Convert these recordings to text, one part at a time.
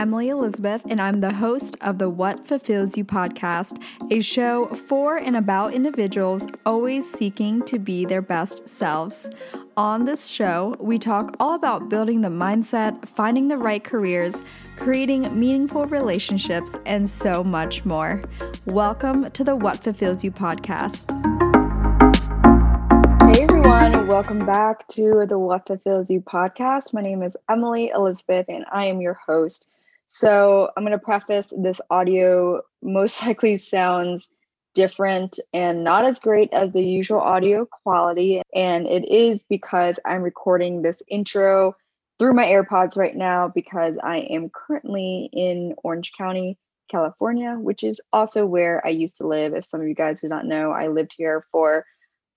Emily Elizabeth, and I'm the host of the What Fulfills You podcast, a show for and about individuals always seeking to be their best selves. On this show, we talk all about building the mindset, finding the right careers, creating meaningful relationships, and so much more. Welcome to the What Fulfills You podcast. Hey everyone, welcome back to the What Fulfills You podcast. My name is Emily Elizabeth and I am your host. So, I'm going to preface this audio most likely sounds different and not as great as the usual audio quality. And it is because I'm recording this intro through my AirPods right now because I am currently in Orange County, California, which is also where I used to live. If some of you guys did not know, I lived here for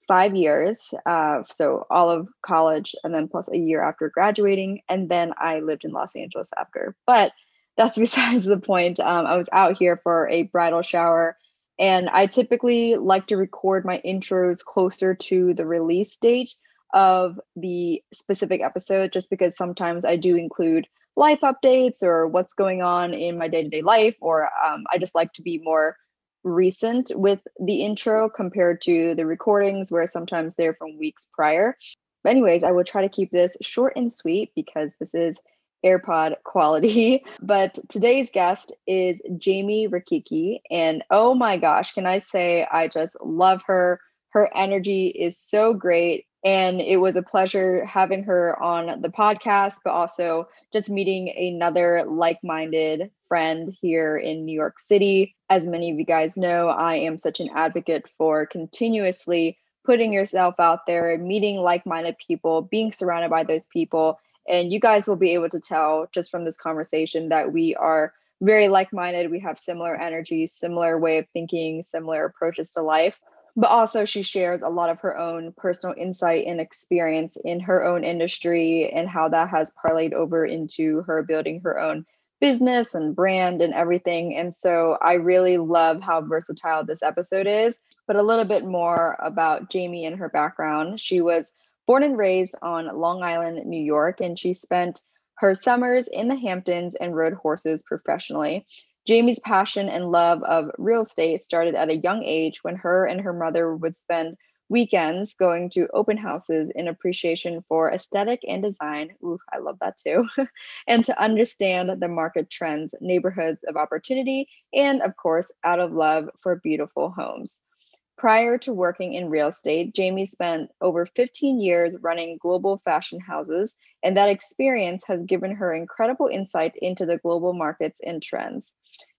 five years. Uh, so all of college and then plus a year after graduating. And then I lived in Los Angeles after. But that's besides the point. Um, I was out here for a bridal shower. And I typically like to record my intros closer to the release date of the specific episode, just because sometimes I do include life updates or what's going on in my day to day life, or um, I just like to be more recent with the intro compared to the recordings where sometimes they're from weeks prior. But anyways, I will try to keep this short and sweet because this is AirPod quality. But today's guest is Jamie Rikiki. And oh my gosh, can I say I just love her? Her energy is so great. And it was a pleasure having her on the podcast, but also just meeting another like minded friend here in New York City. As many of you guys know, I am such an advocate for continuously putting yourself out there, meeting like minded people, being surrounded by those people. And you guys will be able to tell just from this conversation that we are very like minded. We have similar energies, similar way of thinking, similar approaches to life but also she shares a lot of her own personal insight and experience in her own industry and how that has parlayed over into her building her own business and brand and everything. And so I really love how versatile this episode is. But a little bit more about Jamie and her background. She was born and raised on Long Island, New York, and she spent her summers in the Hamptons and rode horses professionally. Jamie's passion and love of real estate started at a young age when her and her mother would spend weekends going to open houses in appreciation for aesthetic and design. Ooh, I love that too. and to understand the market trends, neighborhoods of opportunity, and of course, out of love for beautiful homes. Prior to working in real estate, Jamie spent over 15 years running global fashion houses, and that experience has given her incredible insight into the global markets and trends.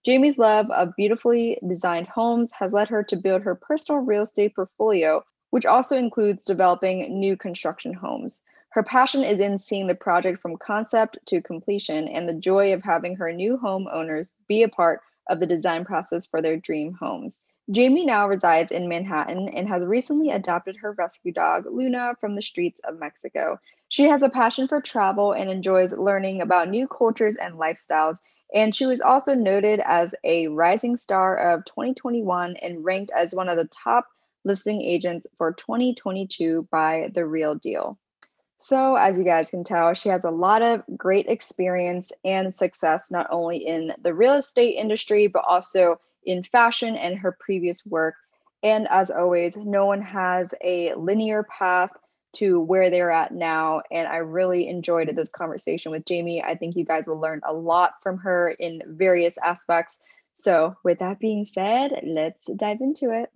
Jamie's love of beautifully designed homes has led her to build her personal real estate portfolio, which also includes developing new construction homes. Her passion is in seeing the project from concept to completion and the joy of having her new homeowners be a part of the design process for their dream homes. Jamie now resides in Manhattan and has recently adopted her rescue dog, Luna, from the streets of Mexico. She has a passion for travel and enjoys learning about new cultures and lifestyles and she was also noted as a rising star of 2021 and ranked as one of the top listing agents for 2022 by The Real Deal. So, as you guys can tell, she has a lot of great experience and success, not only in the real estate industry, but also in fashion and her previous work. And as always, no one has a linear path to where they're at now. And I really enjoyed this conversation with Jamie. I think you guys will learn a lot from her in various aspects. So, with that being said, let's dive into it.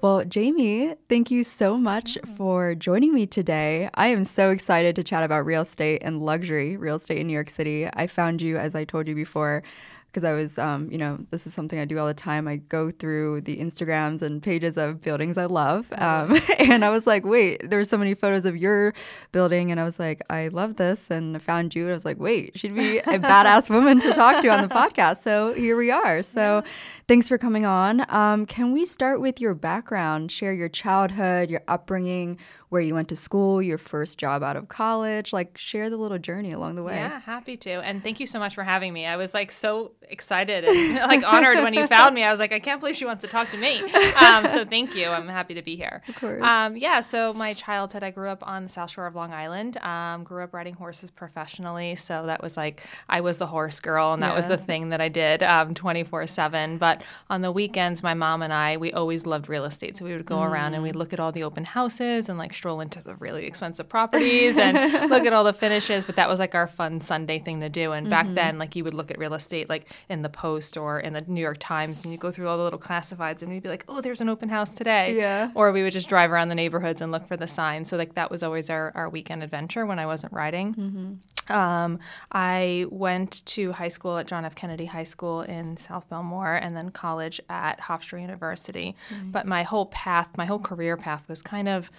Well, Jamie, thank you so much for joining me today. I am so excited to chat about real estate and luxury real estate in New York City. I found you, as I told you before, because I was, um, you know, this is something I do all the time. I go through the Instagrams and pages of buildings I love. Um, and I was like, wait, there were so many photos of your building. And I was like, I love this. And I found you. And I was like, wait, she'd be a badass woman to talk to on the podcast. So here we are. So thanks for coming on. Um, can we start with your background? Share your childhood, your upbringing, where you went to school, your first job out of college. Like, share the little journey along the way. Yeah, happy to. And thank you so much for having me. I was like so excited and like honored when you found me. I was like, I can't believe she wants to talk to me. Um, so thank you. I'm happy to be here. Of course. Um, yeah. So my childhood, I grew up on the South Shore of Long Island. Um, grew up riding horses professionally. So that was like I was the horse girl, and that was the thing that I did um, 24 seven. But on the weekends, my mom and I, we always loved real estate. So we would go around and we'd look at all the open houses and like stroll into the really expensive properties and look at all the finishes. But that was like our fun Sunday thing to do. And back then, like you would look at real estate like in the Post or in the New York Times, and you go through all the little classifieds, and you'd be like, "Oh, there's an open house today." Yeah. Or we would just drive around the neighborhoods and look for the signs. So like that was always our, our weekend adventure when I wasn't riding. Um, I went to high school at John F. Kennedy High School in South Bellmore and then college at Hofstra University. But my whole path, my whole career path was kind of,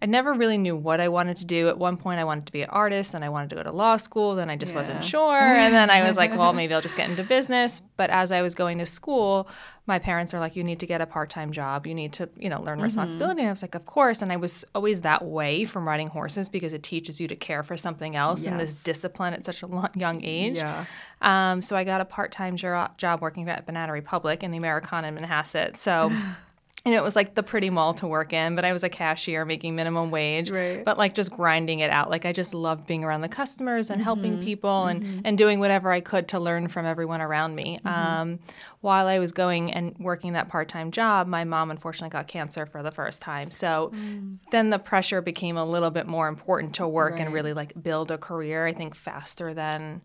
I never really knew what I wanted to do. At one point, I wanted to be an artist and I wanted to go to law school. Then I just Yeah. wasn't sure. And then I was like, well, maybe I'll just get into business. But as I was going to school, my parents are like, you need to get a part time job. You need to, you know, learn responsibility. And I was like, of course. And I was always that way from riding horses because it teaches you to care for something else and this discipline at such a lo- young age. Yeah. Um, so I got a part time jo- job working at Banana Republic in the Americana in Manhasset. So. And it was like the pretty mall to work in, but I was a cashier making minimum wage. Right. But like just grinding it out. Like I just loved being around the customers and Mm-hmm. helping people and, and doing whatever I could to learn from everyone around me. Mm-hmm. Um, while I was going and working that part time job, my mom unfortunately got cancer for the first time. So then the pressure became a little bit more important to work and Mm. Really like build a career, I think, faster than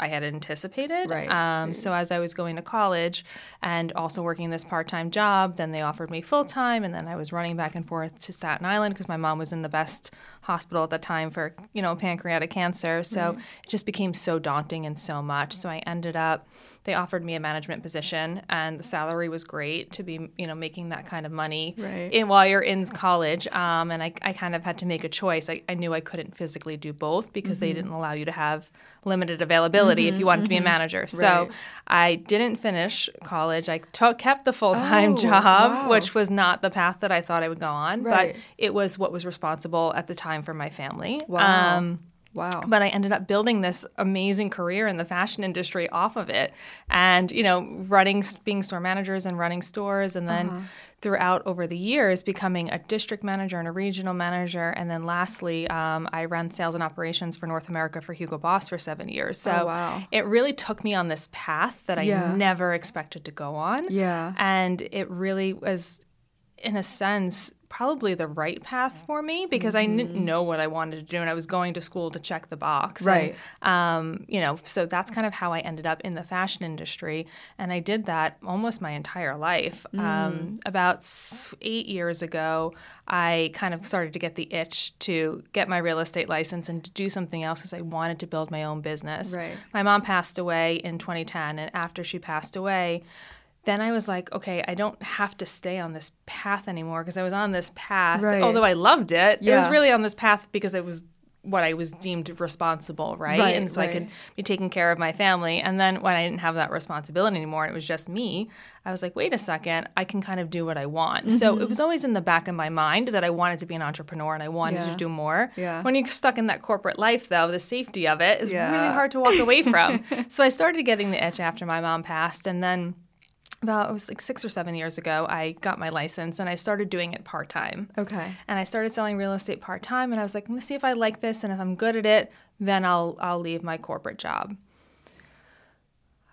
I had anticipated. Right, Um, so as I was going to college and also working this part-time job, then they offered me full-time, and then I was running back and forth to Staten Island because my mom was in the best hospital at the time for you know pancreatic cancer. So it just became so daunting and so much. So I ended up. They offered me a management position, and the salary was great to be you know making that kind of money Right. in while you're in college. Um, and I, I kind of had to make a choice. I, I knew I couldn't physically do both because they didn't allow you to have limited availability if you wanted to be a manager. So I didn't finish college. I took, kept the full time Oh, job, wow. which was not the path that I thought I would go on, Right. but it was what was responsible at the time for my family. Wow. Um, Wow. but I ended up building this amazing career in the fashion industry off of it, and you know, running, being store managers and running stores, and then Uh-huh. throughout over the years, becoming a district manager and a regional manager, and then lastly, um, I ran sales and operations for North America for Hugo Boss for seven years. So Oh, wow. it really took me on this path that I Yeah. never expected to go on, Yeah. and it really was, in a sense. Probably the right path for me because I Mm-hmm. didn't know what I wanted to do, and I was going to school to check the box. And Right. um, you know, so that's kind of how I ended up in the fashion industry. And I did that almost my entire life. Mm. Um, about eight years ago, I kind of started to get the itch to get my real estate license and to do something else because I wanted to build my own business. Right. My mom passed away in 2010. And after she passed away, then I was like, okay, I don't have to stay on this path anymore because I was on this path. Right. Although I loved it, it was really on this path because it was what I was deemed responsible, right? Right, and so I could be taking care of my family. And then when I didn't have that responsibility anymore, and it was just me, I was like, wait a second, I can kind of do what I want. So Mm-hmm. it was always in the back of my mind that I wanted to be an entrepreneur and I wanted Yeah. to do more. Yeah. When you're stuck in that corporate life, though, the safety of it is Yeah. really hard to walk away from. so I started getting the itch after my mom passed. And then about it was like six or seven years ago, I got my license and I started doing it part time. Okay. And I started selling real estate part time, and I was like, I'm gonna see if I like this, and if I'm good at it, then I'll I'll leave my corporate job.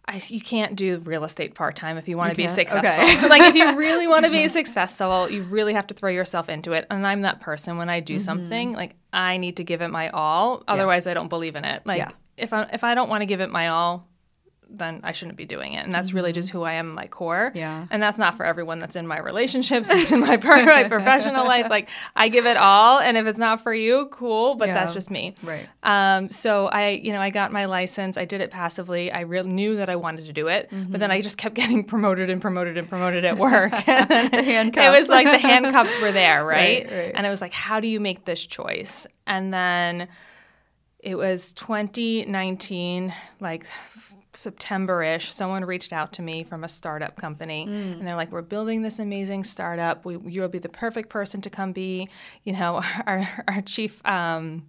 I, you can't do real estate part time if you want to be successful. Okay. like if you really want to be successful, you really have to throw yourself into it. And I'm that person. When I Mm-hmm. do something, like I need to give it my all. Otherwise, I don't believe in it. Like Yeah. if I if I don't want to give it my all, then I shouldn't be doing it. And that's really just who I am, my core. Mm-hmm. Yeah. And that's not for everyone. That's in my relationships. It's in my, per- my professional life. Like I give it all, and if it's not for you, cool. But that's just me. Right. Um, so I, you know, I got my license. I did it passively. I really knew that I wanted to do it, but then I just kept getting promoted and promoted and promoted at work. The It was like the handcuffs were there, right? Right, right. And it was like, how do you make this choice? And then it was 2019, like September-ish. Someone reached out to me from a startup company, Mm. and they're like, "We're building this amazing startup. We, you'll be the perfect person to come be, you know, our our chief." Um,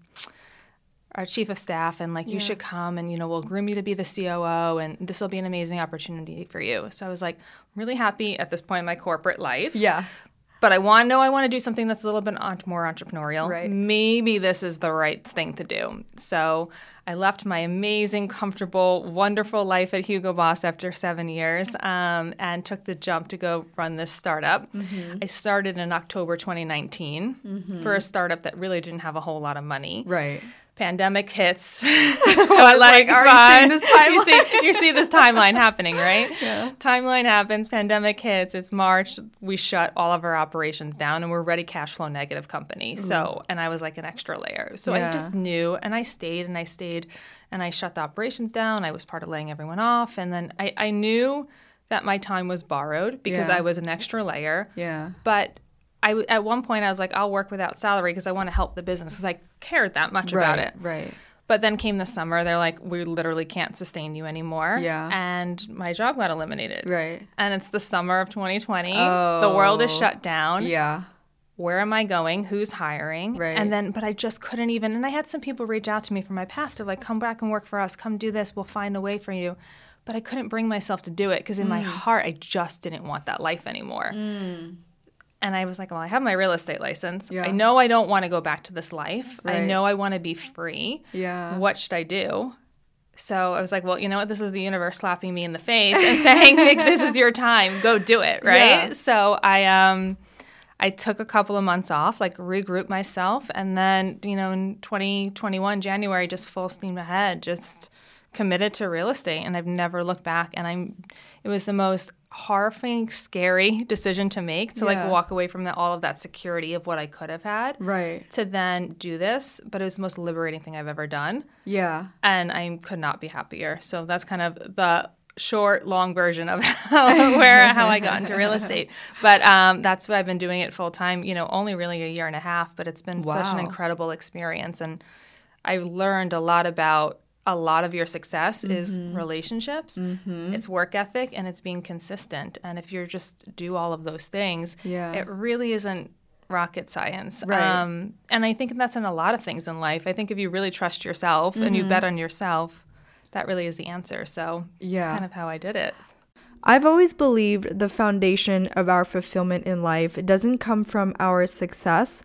our chief of staff and like yeah. you should come and you know we'll groom you to be the COO and this will be an amazing opportunity for you. So I was like really happy at this point in my corporate life. Yeah. But I want to know I want to do something that's a little bit more entrepreneurial. Right. Maybe this is the right thing to do. So I left my amazing, comfortable, wonderful life at Hugo Boss after seven years um, and took the jump to go run this startup. Mm-hmm. I started in October 2019 mm-hmm. for a startup that really didn't have a whole lot of money. Right pandemic hits. like, like, are you seeing this timeline? you, see, you see this timeline happening, right? Yeah. Timeline happens, pandemic hits, it's March, we shut all of our operations down and we're ready cash flow negative company. Mm. So, and I was like an extra layer. So yeah. I just knew and I stayed and I stayed and I shut the operations down. I was part of laying everyone off. And then I, I knew that my time was borrowed because yeah. I was an extra layer. Yeah. But I at one point I was like, I'll work without salary because I want to help the business because I cared that much right, about it. Right. But then came the summer. They're like, we literally can't sustain you anymore. Yeah. And my job got eliminated. Right. And it's the summer of 2020. Oh. The world is shut down. Yeah. Where am I going? Who's hiring? Right. And then, but I just couldn't even. And I had some people reach out to me from my past. They're like, come back and work for us. Come do this. We'll find a way for you. But I couldn't bring myself to do it because in mm. my heart, I just didn't want that life anymore. Mm and I was like, well, I have my real estate license. Yeah. I know I don't want to go back to this life. Right. I know I want to be free. Yeah. What should I do? So I was like, well, you know what? This is the universe slapping me in the face and saying, this is your time. Go do it, right? Yeah. So I um I took a couple of months off, like regroup myself, and then, you know, in 2021 January just full steam ahead, just committed to real estate and I've never looked back and I'm it was the most horrifying scary decision to make to yeah. like walk away from the, all of that security of what I could have had right. to then do this but it was the most liberating thing I've ever done. Yeah. And I could not be happier. So that's kind of the short long version of how, where how I got into real estate. But um, that's why I've been doing it full time you know only really a year and a half but it's been wow. such an incredible experience. And I learned a lot about a lot of your success mm-hmm. is relationships, mm-hmm. it's work ethic, and it's being consistent. And if you're just do all of those things, yeah. it really isn't rocket science. Right. Um, and I think that's in a lot of things in life. I think if you really trust yourself mm-hmm. and you bet on yourself, that really is the answer. So yeah, kind of how I did it. I've always believed the foundation of our fulfillment in life doesn't come from our success,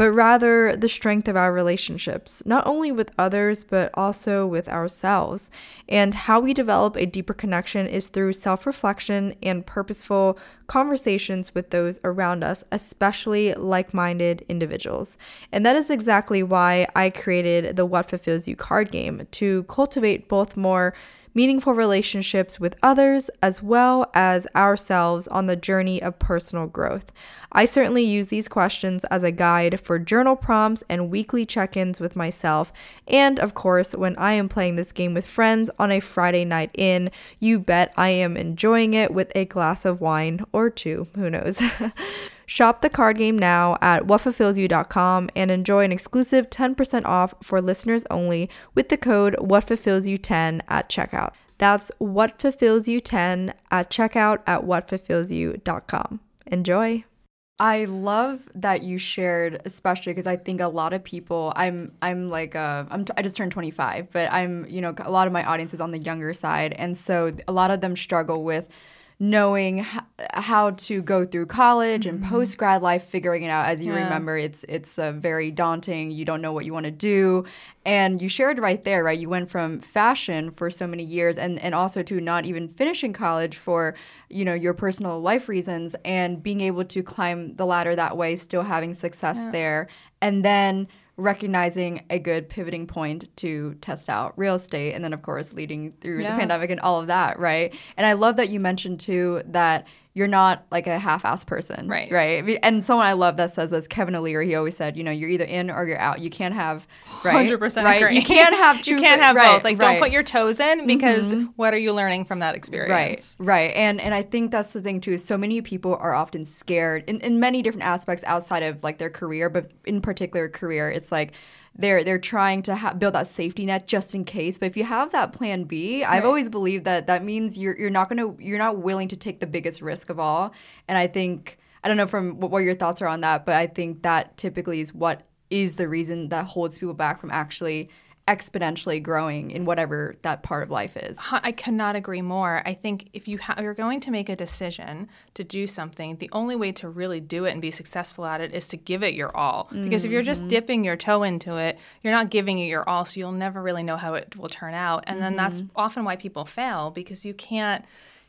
but rather the strength of our relationships, not only with others, but also with ourselves. And how we develop a deeper connection is through self reflection and purposeful conversations with those around us, especially like minded individuals. And that is exactly why I created the What Fulfills You card game to cultivate both more meaningful relationships with others, as well as ourselves on the journey of personal growth. I certainly use these questions as a guide for journal prompts and weekly check ins with myself. And of course, when I am playing this game with friends on a Friday night in, you bet I am enjoying it with a glass of wine or two. Who knows? Shop the card game now at whatfulfillsyou.com and enjoy an exclusive 10% off for listeners only with the code whatfulfillsyou10 at checkout. That's whatfulfillsyou10 at checkout at whatfulfillsyou.com. Enjoy. I love that you shared, especially because I think a lot of people. I'm I'm like uh, I'm I just turned 25, but I'm you know a lot of my audience is on the younger side, and so a lot of them struggle with knowing h- how to go through college mm-hmm. and post grad life, figuring it out. As you yeah. remember, it's it's uh, very daunting. You don't know what you want to do, and you shared right there, right? You went from fashion for so many years, and and also to not even finishing college for you know your personal life reasons, and being able to climb the ladder that way, still having success yeah. there, and then recognizing a good pivoting point to test out real estate and then of course leading through yeah. the pandemic and all of that right and i love that you mentioned too that you're not like a half-ass person right. right? And someone i love that says this kevin o'leary he always said you know you're either in or you're out. You can't have right? 100% right? Agree. you can't have you can't have right, both. Like right. don't put your toes in because mm-hmm. what are you learning from that experience? Right right. And and i think that's the thing too so many people are often scared in, in many different aspects outside of like their career but in particular career it's like they're they're trying to ha- build that safety net just in case. But if you have that plan B, right. I've always believed that that means you're you're not gonna you're not willing to take the biggest risk of all. And I think I don't know from what, what your thoughts are on that, but I think that typically is what is the reason that holds people back from actually exponentially growing in whatever that part of life is. I cannot agree more. I think if you ha- you're going to make a decision to do something, the only way to really do it and be successful at it is to give it your all. Because if you're just Mm-hmm. dipping your toe into it, you're not giving it your all, so you'll never really know how it will turn out. And then that's Mm-hmm. often why people fail because you can't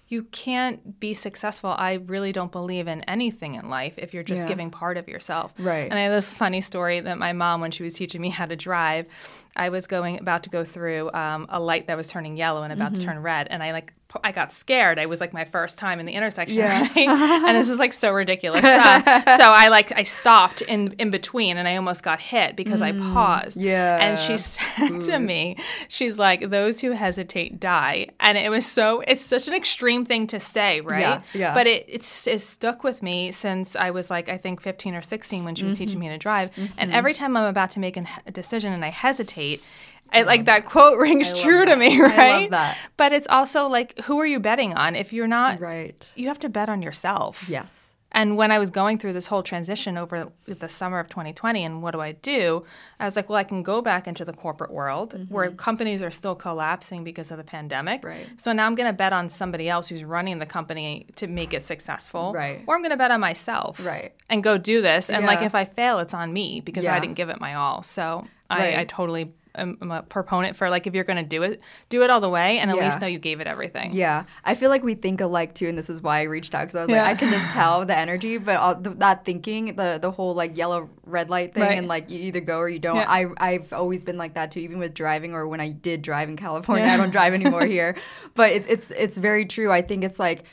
you can't be successful. I really don't believe in anything in life if you're just Yeah. giving part of yourself. Right. And I have this funny story that my mom, when she was teaching me how to drive, I was going about to go through um, a light that was turning yellow and about Mm-hmm. to turn red, and I like I got scared. I was like my first time in the intersection, Yeah. right? and this is like so ridiculous. So I like I stopped in in between, and I almost got hit because I paused. Mm, yeah. And she said to me, she's like, "Those who hesitate die," and it was so. It's such an extreme thing to say, right? Yeah, yeah. But it it's, it's stuck with me since I was like I think 15 or 16 when she was Mm-hmm. teaching me to drive. And every time I'm about to make a decision and I hesitate, I, like that quote rings love true to me, I love right? that. But it's also like, who are you betting on? If you're not, Right. you have to bet on yourself. Yes. And when I was going through this whole transition over the summer of 2020, and what do I do? I was like, well, I can go back into the corporate world where companies are still collapsing because of the pandemic. Mm-hmm. Right. So now I'm going to bet on somebody else who's running the company to make it successful. Right. Or I'm going to bet on myself. Right. And go do this. And like, if I fail, it's on me because I didn't give it my all. So Right. I, I totally am, a proponent for like, if you're going to do it, do it all the way and at Yeah. least know you gave it everything. Yeah, I feel like we think alike too, and this is why I reached out because I was Yeah. like, I can just tell the energy, but all, th- that thinking, the the whole like yellow red light thing, Right. and like you either go or you don't. Yeah. I I've always been like that too, even with driving or when I did drive in California. I don't drive anymore here, but it, it's it's very true. I think it's like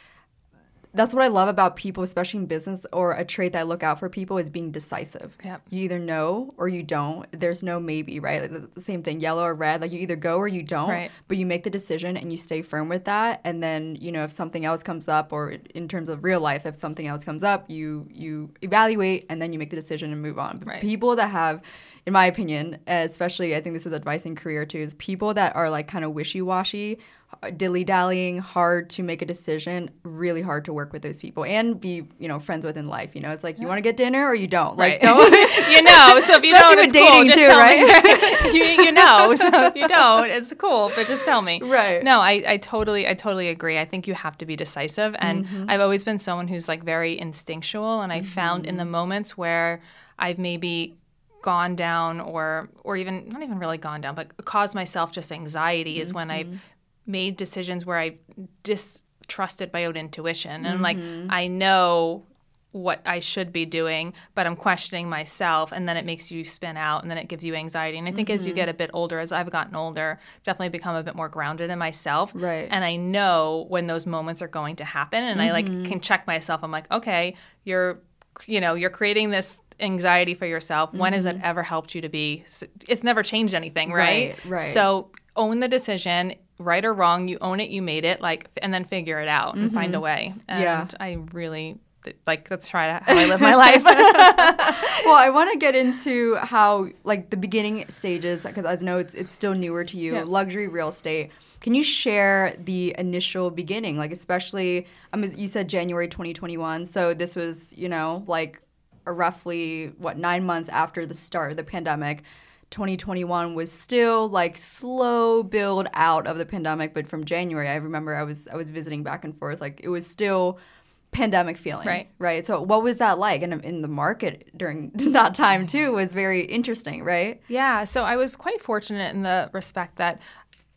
that's what I love about people, especially in business, or a trait that I look out for people is being decisive. Yep. You either know or you don't. There's no maybe, right? Like the- the same thing, yellow or red. Like you either go or you don't. Right. But you make the decision and you stay firm with that. And then, you know, if something else comes up, or in terms of real life, if something else comes up, you you evaluate and then you make the decision and move on. But Right. people that have, in my opinion, especially I think this is advice in career too, is people that are like kind of wishy washy dilly dallying, hard to make a decision, really hard to work with those people and be, you know, friends with in life. You know, it's like you want to get dinner or you don't. Like, Right. don't. you know, so if you Especially don't, it's cool. dating Just too, tell right? me. you, you know, so if you don't, it's cool. But just tell me. Right. No, I, I totally, I totally agree. I think you have to be decisive, and Mm-hmm. I've always been someone who's like very instinctual, and I found in the Mm-hmm. moments where I've maybe gone down or or even not even really gone down but caused myself just anxiety is when Mm-hmm. i made decisions where i distrusted my own intuition and like Mm-hmm. i know what I should be doing, but I'm questioning myself, and then it makes you spin out, and then it gives you anxiety. And I think as you Mm-hmm. get a bit older, as I've gotten older, definitely become a bit more grounded in myself. Right. And I know when those moments are going to happen, and I like Mm-hmm. can check myself. I'm like, okay, you're, you know, you're creating this anxiety for yourself. When has it ever helped you to be? It's never changed anything, right? Mm-hmm. Right, right. So own the decision. Right or wrong, you own it, you made it, like, and then figure it out and find a way. And Mm-hmm. Yeah. I really like that's try to how I live my life. well, I want to get into how like the beginning stages because I know it's it's still newer to you, Yeah. luxury real estate. Can you share the initial beginning, like especially um, you said January 2021, so this was you know like roughly what nine months after the start of the pandemic. 2021 was still like slow build out of the pandemic, but from January, I remember I was I was visiting back and forth, like it was still pandemic feeling. Right. right? So what was that like? And in the market during that time too was very interesting right? Yeah, so I was quite fortunate in the respect that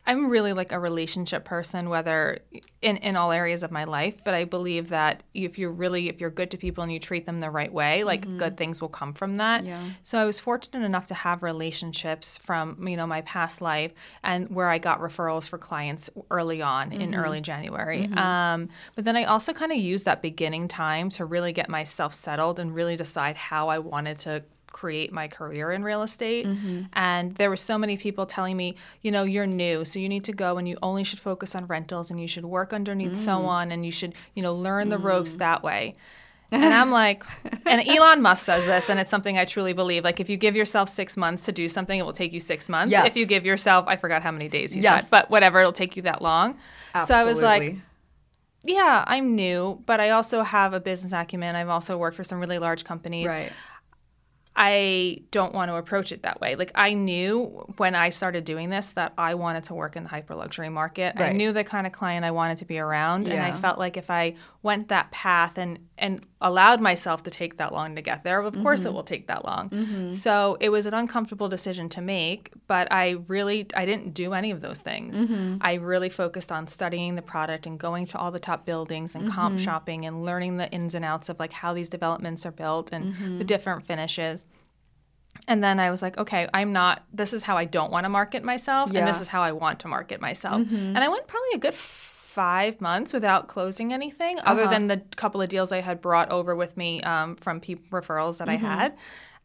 I'm really like a relationship person, whether in, in all areas of my life. But I believe that if you're really, if you're good to people and you treat them the right way, like mm-hmm. good things will come from that. Yeah. So I was fortunate enough to have relationships from, you know, my past life and where I got referrals for clients early on in mm-hmm. early January. Mm-hmm. Um, but then I also kind of used that beginning time to really get myself settled and really decide how I wanted to create my career in real estate. Mm-hmm. And there were so many people telling me, you know, you're new, so you need to go and you only should focus on rentals and you should work underneath mm. someone and you should, you know, learn the ropes mm. that way. And I'm like, and Elon Musk says this, and it's something I truly believe. Like, if you give yourself six months to do something, it will take you six months. Yes. If you give yourself, I forgot how many days he Yes. said, but whatever, it'll take you that long. So I was like, yeah, I'm new, but I also have a business acumen. I've also worked for some really large companies. right I don't want to approach it that way. Like I knew when I started doing this that I wanted to work in the hyper luxury market. Right. I knew the kind of client I wanted to be around yeah. and I felt like if I went that path and and allowed myself to take that long to get there, of mm-hmm. course it will take that long. Mm-hmm. So it was an uncomfortable decision to make, but I really I didn't do any of those things. Mm-hmm. I really focused on studying the product and going to all the top buildings and comp mm-hmm. shopping and learning the ins and outs of like how these developments are built and mm-hmm. the different finishes. And then I was like, okay, I'm not, this is how I don't want to market myself, yeah. and this is how I want to market myself. Mm-hmm. And I went probably a good five months without closing anything, uh-huh. other than the couple of deals I had brought over with me um, from pe- referrals that mm-hmm. I had.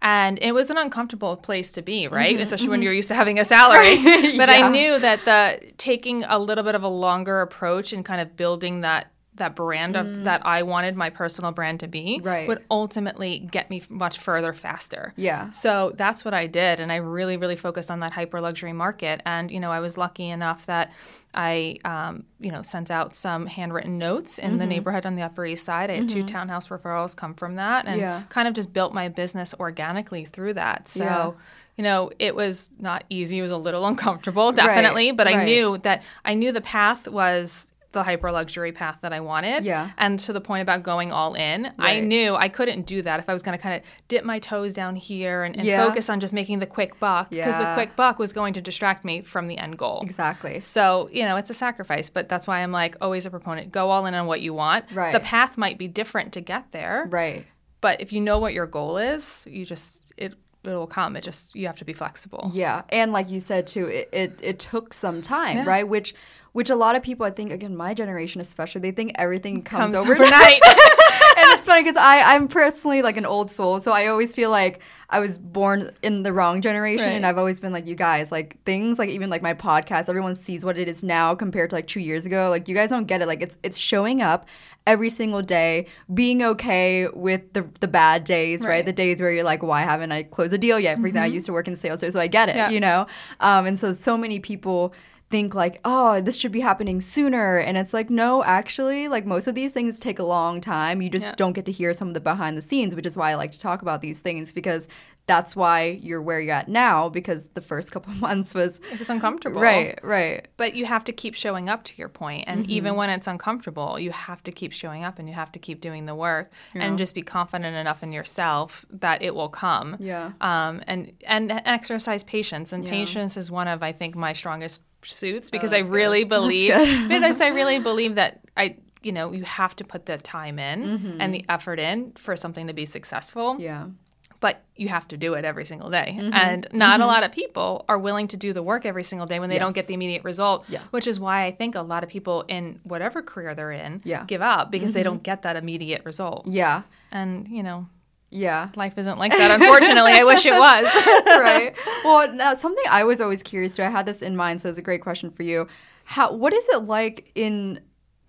And it was an uncomfortable place to be, right? Mm-hmm, Especially when mm-hmm. you're used to having a salary. but yeah. I knew that the taking a little bit of a longer approach and kind of building that that brand of, mm. that I wanted my personal brand to be right. would ultimately get me much further faster. Yeah. So that's what I did and I really really focused on that hyper luxury market and you know I was lucky enough that I um, you know sent out some handwritten notes in mm-hmm. the neighborhood on the Upper East Side. I had mm-hmm. two townhouse referrals come from that and yeah. kind of just built my business organically through that. So yeah you know, it was not easy. It was a little uncomfortable, definitely, right, but I right. knew that I knew the path was the hyper luxury path that I wanted. Yeah. And to the point about going all in, right. I knew I couldn't do that if I was going to kind of dip my toes down here and, and yeah. focus on just making the quick buck because yeah. the quick buck was going to distract me from the end goal. Exactly. So, you know, it's a sacrifice, but that's why I'm like always a proponent. Go all in on what you want. Right. The path might be different to get there. Right. But if you know what your goal is, you just, it, it'll come. It just you have to be flexible. Yeah, and like you said too, it it, it took some time, yeah. right? Which which a lot of people, I think, again, my generation especially, they think everything comes, comes overnight. and it's funny because I I'm personally like an old soul, so I always feel like I was born in the wrong generation, right. and I've always been like, you guys, like things like even like my podcast, everyone sees what it is now compared to like two years ago. Like you guys don't get it. Like it's it's showing up every single day, being okay with the the bad days, right? right? The days where you're like, why haven't I closed a deal yet? For mm-hmm. example, I used to work in sales, so I get it, yeah. you know. Um, and so so many people think like, oh, this should be happening sooner. And it's like, no, actually, like most of these things take a long time. You just yeah. don't get to hear some of the behind the scenes, which is why I like to talk about these things because that's why you're where you're at now because the first couple months was it was uncomfortable. Right, right. But you have to keep showing up to your. And mm-hmm. even when it's uncomfortable, you have to keep showing up and you have to keep doing the work yeah. and just be confident enough in yourself that it will come. Yeah. Um and and exercise patience. And yeah. patience is one of I think my strongest suits because oh, I really good. believe because I really believe that I you know you have to put the time in mm-hmm. and the effort in for something to be successful. Yeah. But you have to do it every single day. Mm-hmm. And not mm-hmm. a lot of people are willing to do the work every single day when they yes. don't get the immediate result, yeah. which is why I think a lot of people in whatever career they're in yeah. give up because they mm-hmm. don't get that immediate result. Yeah. And, you know, yeah. Life isn't like that, unfortunately. I wish it was. right. Well, now, something I was always curious to, I had this in mind, so it's a great question for you. How what is it like in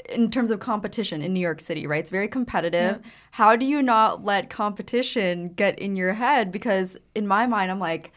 in terms of competition in New York City, right? It's very competitive. Yeah. How do you not let competition get in your head? Because in my mind, I'm like,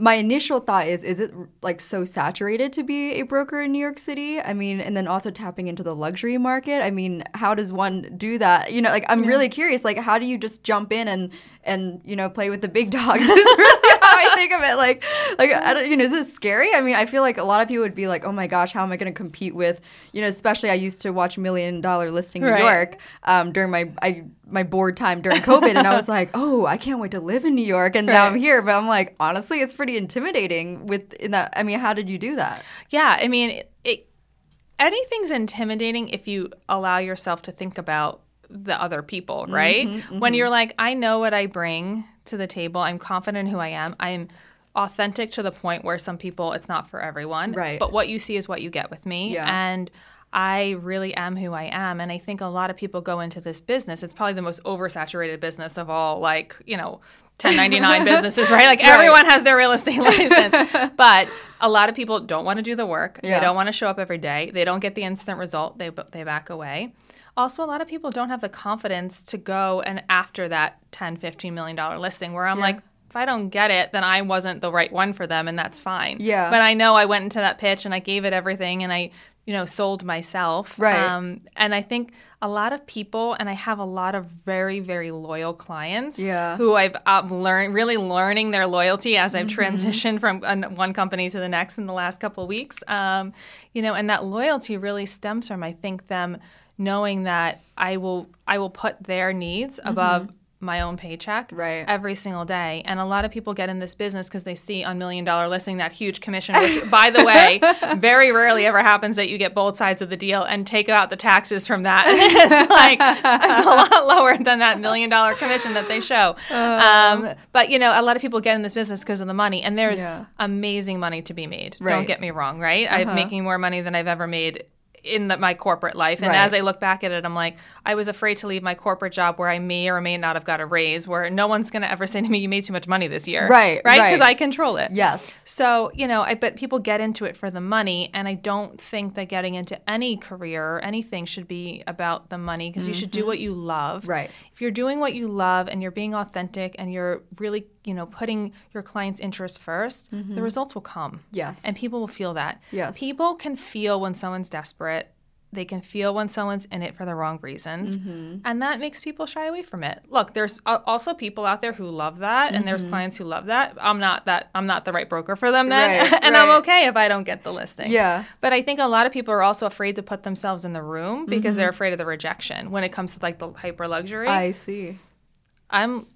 my initial thought is is it like so saturated to be a broker in New York City? I mean, and then also tapping into the luxury market. I mean, how does one do that? You know, like I'm yeah. really curious like how do you just jump in and and you know, play with the big dogs? is really how I think of it. Like like I don't you know, is this scary? I mean, I feel like a lot of people would be like, "Oh my gosh, how am I going to compete with, you know, especially I used to watch Million Dollar Listing New right. York um, during my I my bored time during COVID, and I was like, oh, I can't wait to live in New York, and right. now I'm here. But I'm like, honestly, it's pretty intimidating. With in that, I mean, how did you do that? Yeah, I mean, it, it anything's intimidating if you allow yourself to think about the other people, right? Mm-hmm, mm-hmm. When you're like, I know what I bring to the table, I'm confident in who I am, I'm authentic to the point where some people it's not for everyone, right? But what you see is what you get with me, yeah. and I really am who I am. And I think a lot of people go into this business. It's probably the most oversaturated business of all, like, you know, 1099 businesses, right? Like right. everyone has their real estate license. but a lot of people don't want to do the work. Yeah. They don't want to show up every day. They don't get the instant result. They, they back away. Also, a lot of people don't have the confidence to go and after that 10, 15 million dollar listing where I'm yeah. like, if I don't get it, then I wasn't the right one for them and that's fine. Yeah. But I know I went into that pitch and I gave it everything and I you know, sold myself. Right. Um, and I think a lot of people, and I have a lot of very, very loyal clients Yeah. who I've um, learned, really learning their loyalty as I've Mm-hmm. transitioned from an- one company to the next in the last couple of weeks. Um, you know, and that loyalty really stems from, I think, them knowing that I will, I will put their needs above my own paycheck Mm-hmm. Right. every single day. And a lot of people get in this business because they see on Million Dollar Listing that huge commission, which, by the way, very rarely ever happens that you get both sides of the deal and take out the taxes from that. it's like, it's a lot lower than that million dollar commission that they show. Um, but, you know, a lot of people get in this business because of the money. And there's Yeah. amazing money to be made. Right. Don't get me wrong, right? I'm making more money than I've ever made in the, my corporate life. And Right. as I look back at it, I'm like, I was afraid to leave my corporate job where I may or may not have got a raise, where no one's going to ever say to me, you made too much money this year. Right, Right? right. Because I control it. Yes. So, you know, I bet people get into it for the money, and I don't think that getting into any career or anything should be about the money because you should do what you love. Mm-hmm. Right. If you're doing what you love and you're being authentic and you're really, you know, putting your client's interests 1st the results will come. Mm-hmm. Yes. And people will feel that. Yes. People can feel when someone's desperate. They can feel when someone's in it for the wrong reasons. Mm-hmm. And that makes people shy away from it. Look, there's also people out there who love that and there's clients who love that. I'm not that I'm not the right broker for them then. Mm-hmm. Right, and I'm okay if I don't get the listing. Yeah. But I think a lot of people are also afraid to put themselves in the room because Mm-hmm. they're afraid of the rejection when it comes to like the hyper luxury. I see. I'm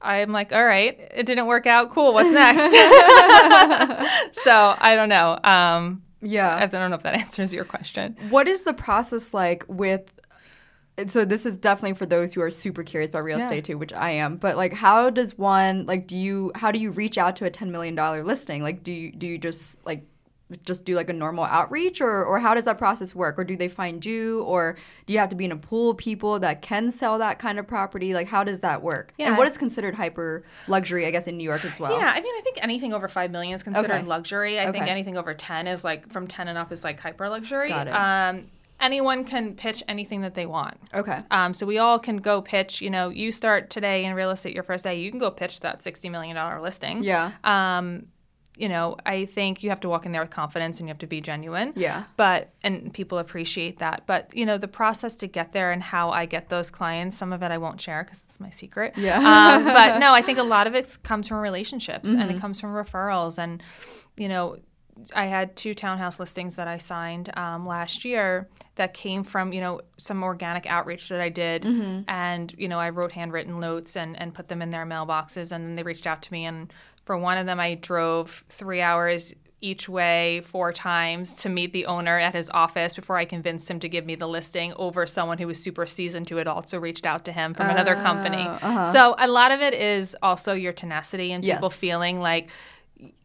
I'm like, all right, it didn't work out. Cool. What's next? so I don't know. Um, Yeah. I don't know if that answers your question. What is the process like with? So this is definitely for those who are super curious about real Yeah. estate too, which I am. But like, how does one like? Do you how do you reach out to a ten million dollar listing? Like, do you do you just like just do like a normal outreach, or or how does that process work? Or do they find you, or do you have to be in a pool of people that can sell that kind of property? Like, how does that work? Yeah. And what is considered hyper luxury? I guess in New York as well. Yeah, I mean, I think anything over five million is considered Okay. luxury. I think anything over ten is like from ten and up is like hyper luxury. Got it. Um, anyone can pitch anything that they want. Okay. Um, so we all can go pitch. You know, you start today in real estate your first day. You can go pitch that sixty million dollar listing. Yeah. Um, you know, I think you have to walk in there with confidence and you have to be genuine. Yeah. But and people appreciate that. But you know, the process to get there and how I get those clients, some of it I won't share because it's my secret. Yeah. um, but no, I think a lot of it comes from relationships and Mm-hmm. it comes from referrals and you know. I had two townhouse listings that I signed um, last year that came from you know some organic outreach that I did, Mm-hmm. and you know I wrote handwritten notes and and put them in their mailboxes, and then they reached out to me, and for one of them I drove three hours each way four times to meet the owner at his office before I convinced him to give me the listing over someone who was super seasoned who had also reached out to him from another oh, company. Uh-huh. So a lot of it is also your tenacity and people Yes. feeling like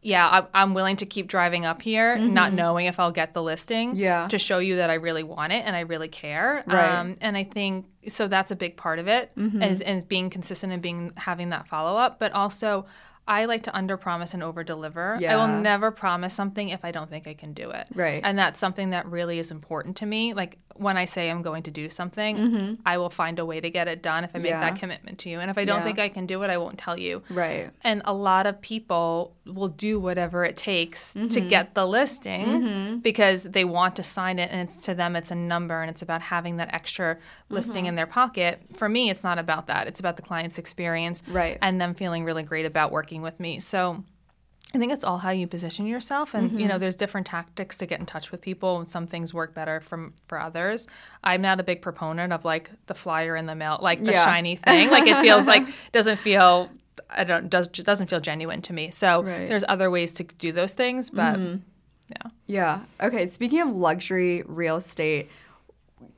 yeah, I'm willing to keep driving up here, mm-hmm. not knowing if I'll get the listing. Yeah. To show you that I really want it and I really care. Right. Um, and I think so. That's a big part of it mm-hmm. is, is being consistent and being having that follow up. But also, I like to under promise and over deliver. I will never promise something if I don't think I can do it. Right. And that's something that really is important to me. Like when I say I'm going to do something, I will find a way to get it done if I make Mm-hmm. Yeah. that commitment to you. And if I don't Yeah. think I can do it, I won't tell you. Right. And a lot of people will do whatever it takes to mm-hmm. get the listing mm-hmm. because they want to sign it and it's to them it's a number and it's about having that extra listing mm-hmm. in their pocket. For me, it's not about that. It's about the client's experience Right. and them feeling really great about working with me. So I think it's all how you position yourself, and you Mm-hmm. know, there's different tactics to get in touch with people. and Some things work better from for others. I'm not a big proponent of like the flyer in the mail, like the Yeah. shiny thing. Like it feels like doesn't feel. I don't does doesn't feel genuine to me. So Right. Mm-hmm. there's other ways to do those things, but yeah. Yeah. Okay. Speaking of luxury real estate,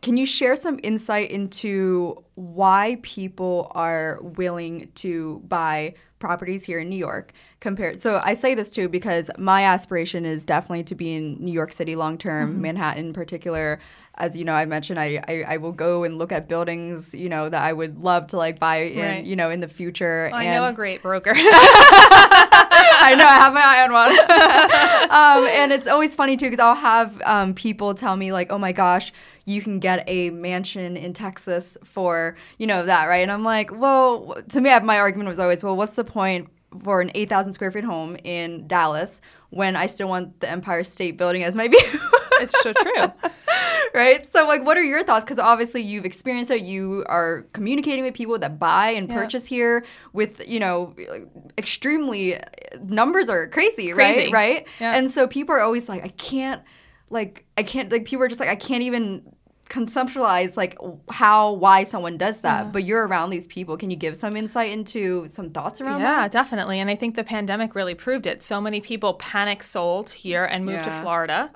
can you share some insight into why people are willing to buy properties here in New York compared so I say this too because my aspiration is definitely to be in New York City long term, Manhattan in particular. As you know, I mentioned I, I I will go and look at buildings, you know, that I would love to like buy in, Right. you know, in the future. I and know a great broker. I know I have my eye on one. um, and it's always funny too because I'll have um, people tell me like, "Oh my gosh, you can get a mansion in Texas for you know that, right?" And I'm like, "Well, to me, my argument was always, well, what's the point for an 8,000 square foot home in Dallas when I still want the Empire State Building as my view?" it's so true. right? So, like, what are your thoughts? Because obviously you've experienced it. You are communicating with people that buy and Yeah. purchase here with, you know, extremely numbers are crazy, right? Right? Yeah. And so people are always like, I can't, like, I can't, like, people are just like, I can't even conceptualize like how why someone does that but you're around these people can you give some insight into some thoughts around Yeah, that definitely. And I think the pandemic really proved it. So many people panic sold here and moved to Yeah. Florida.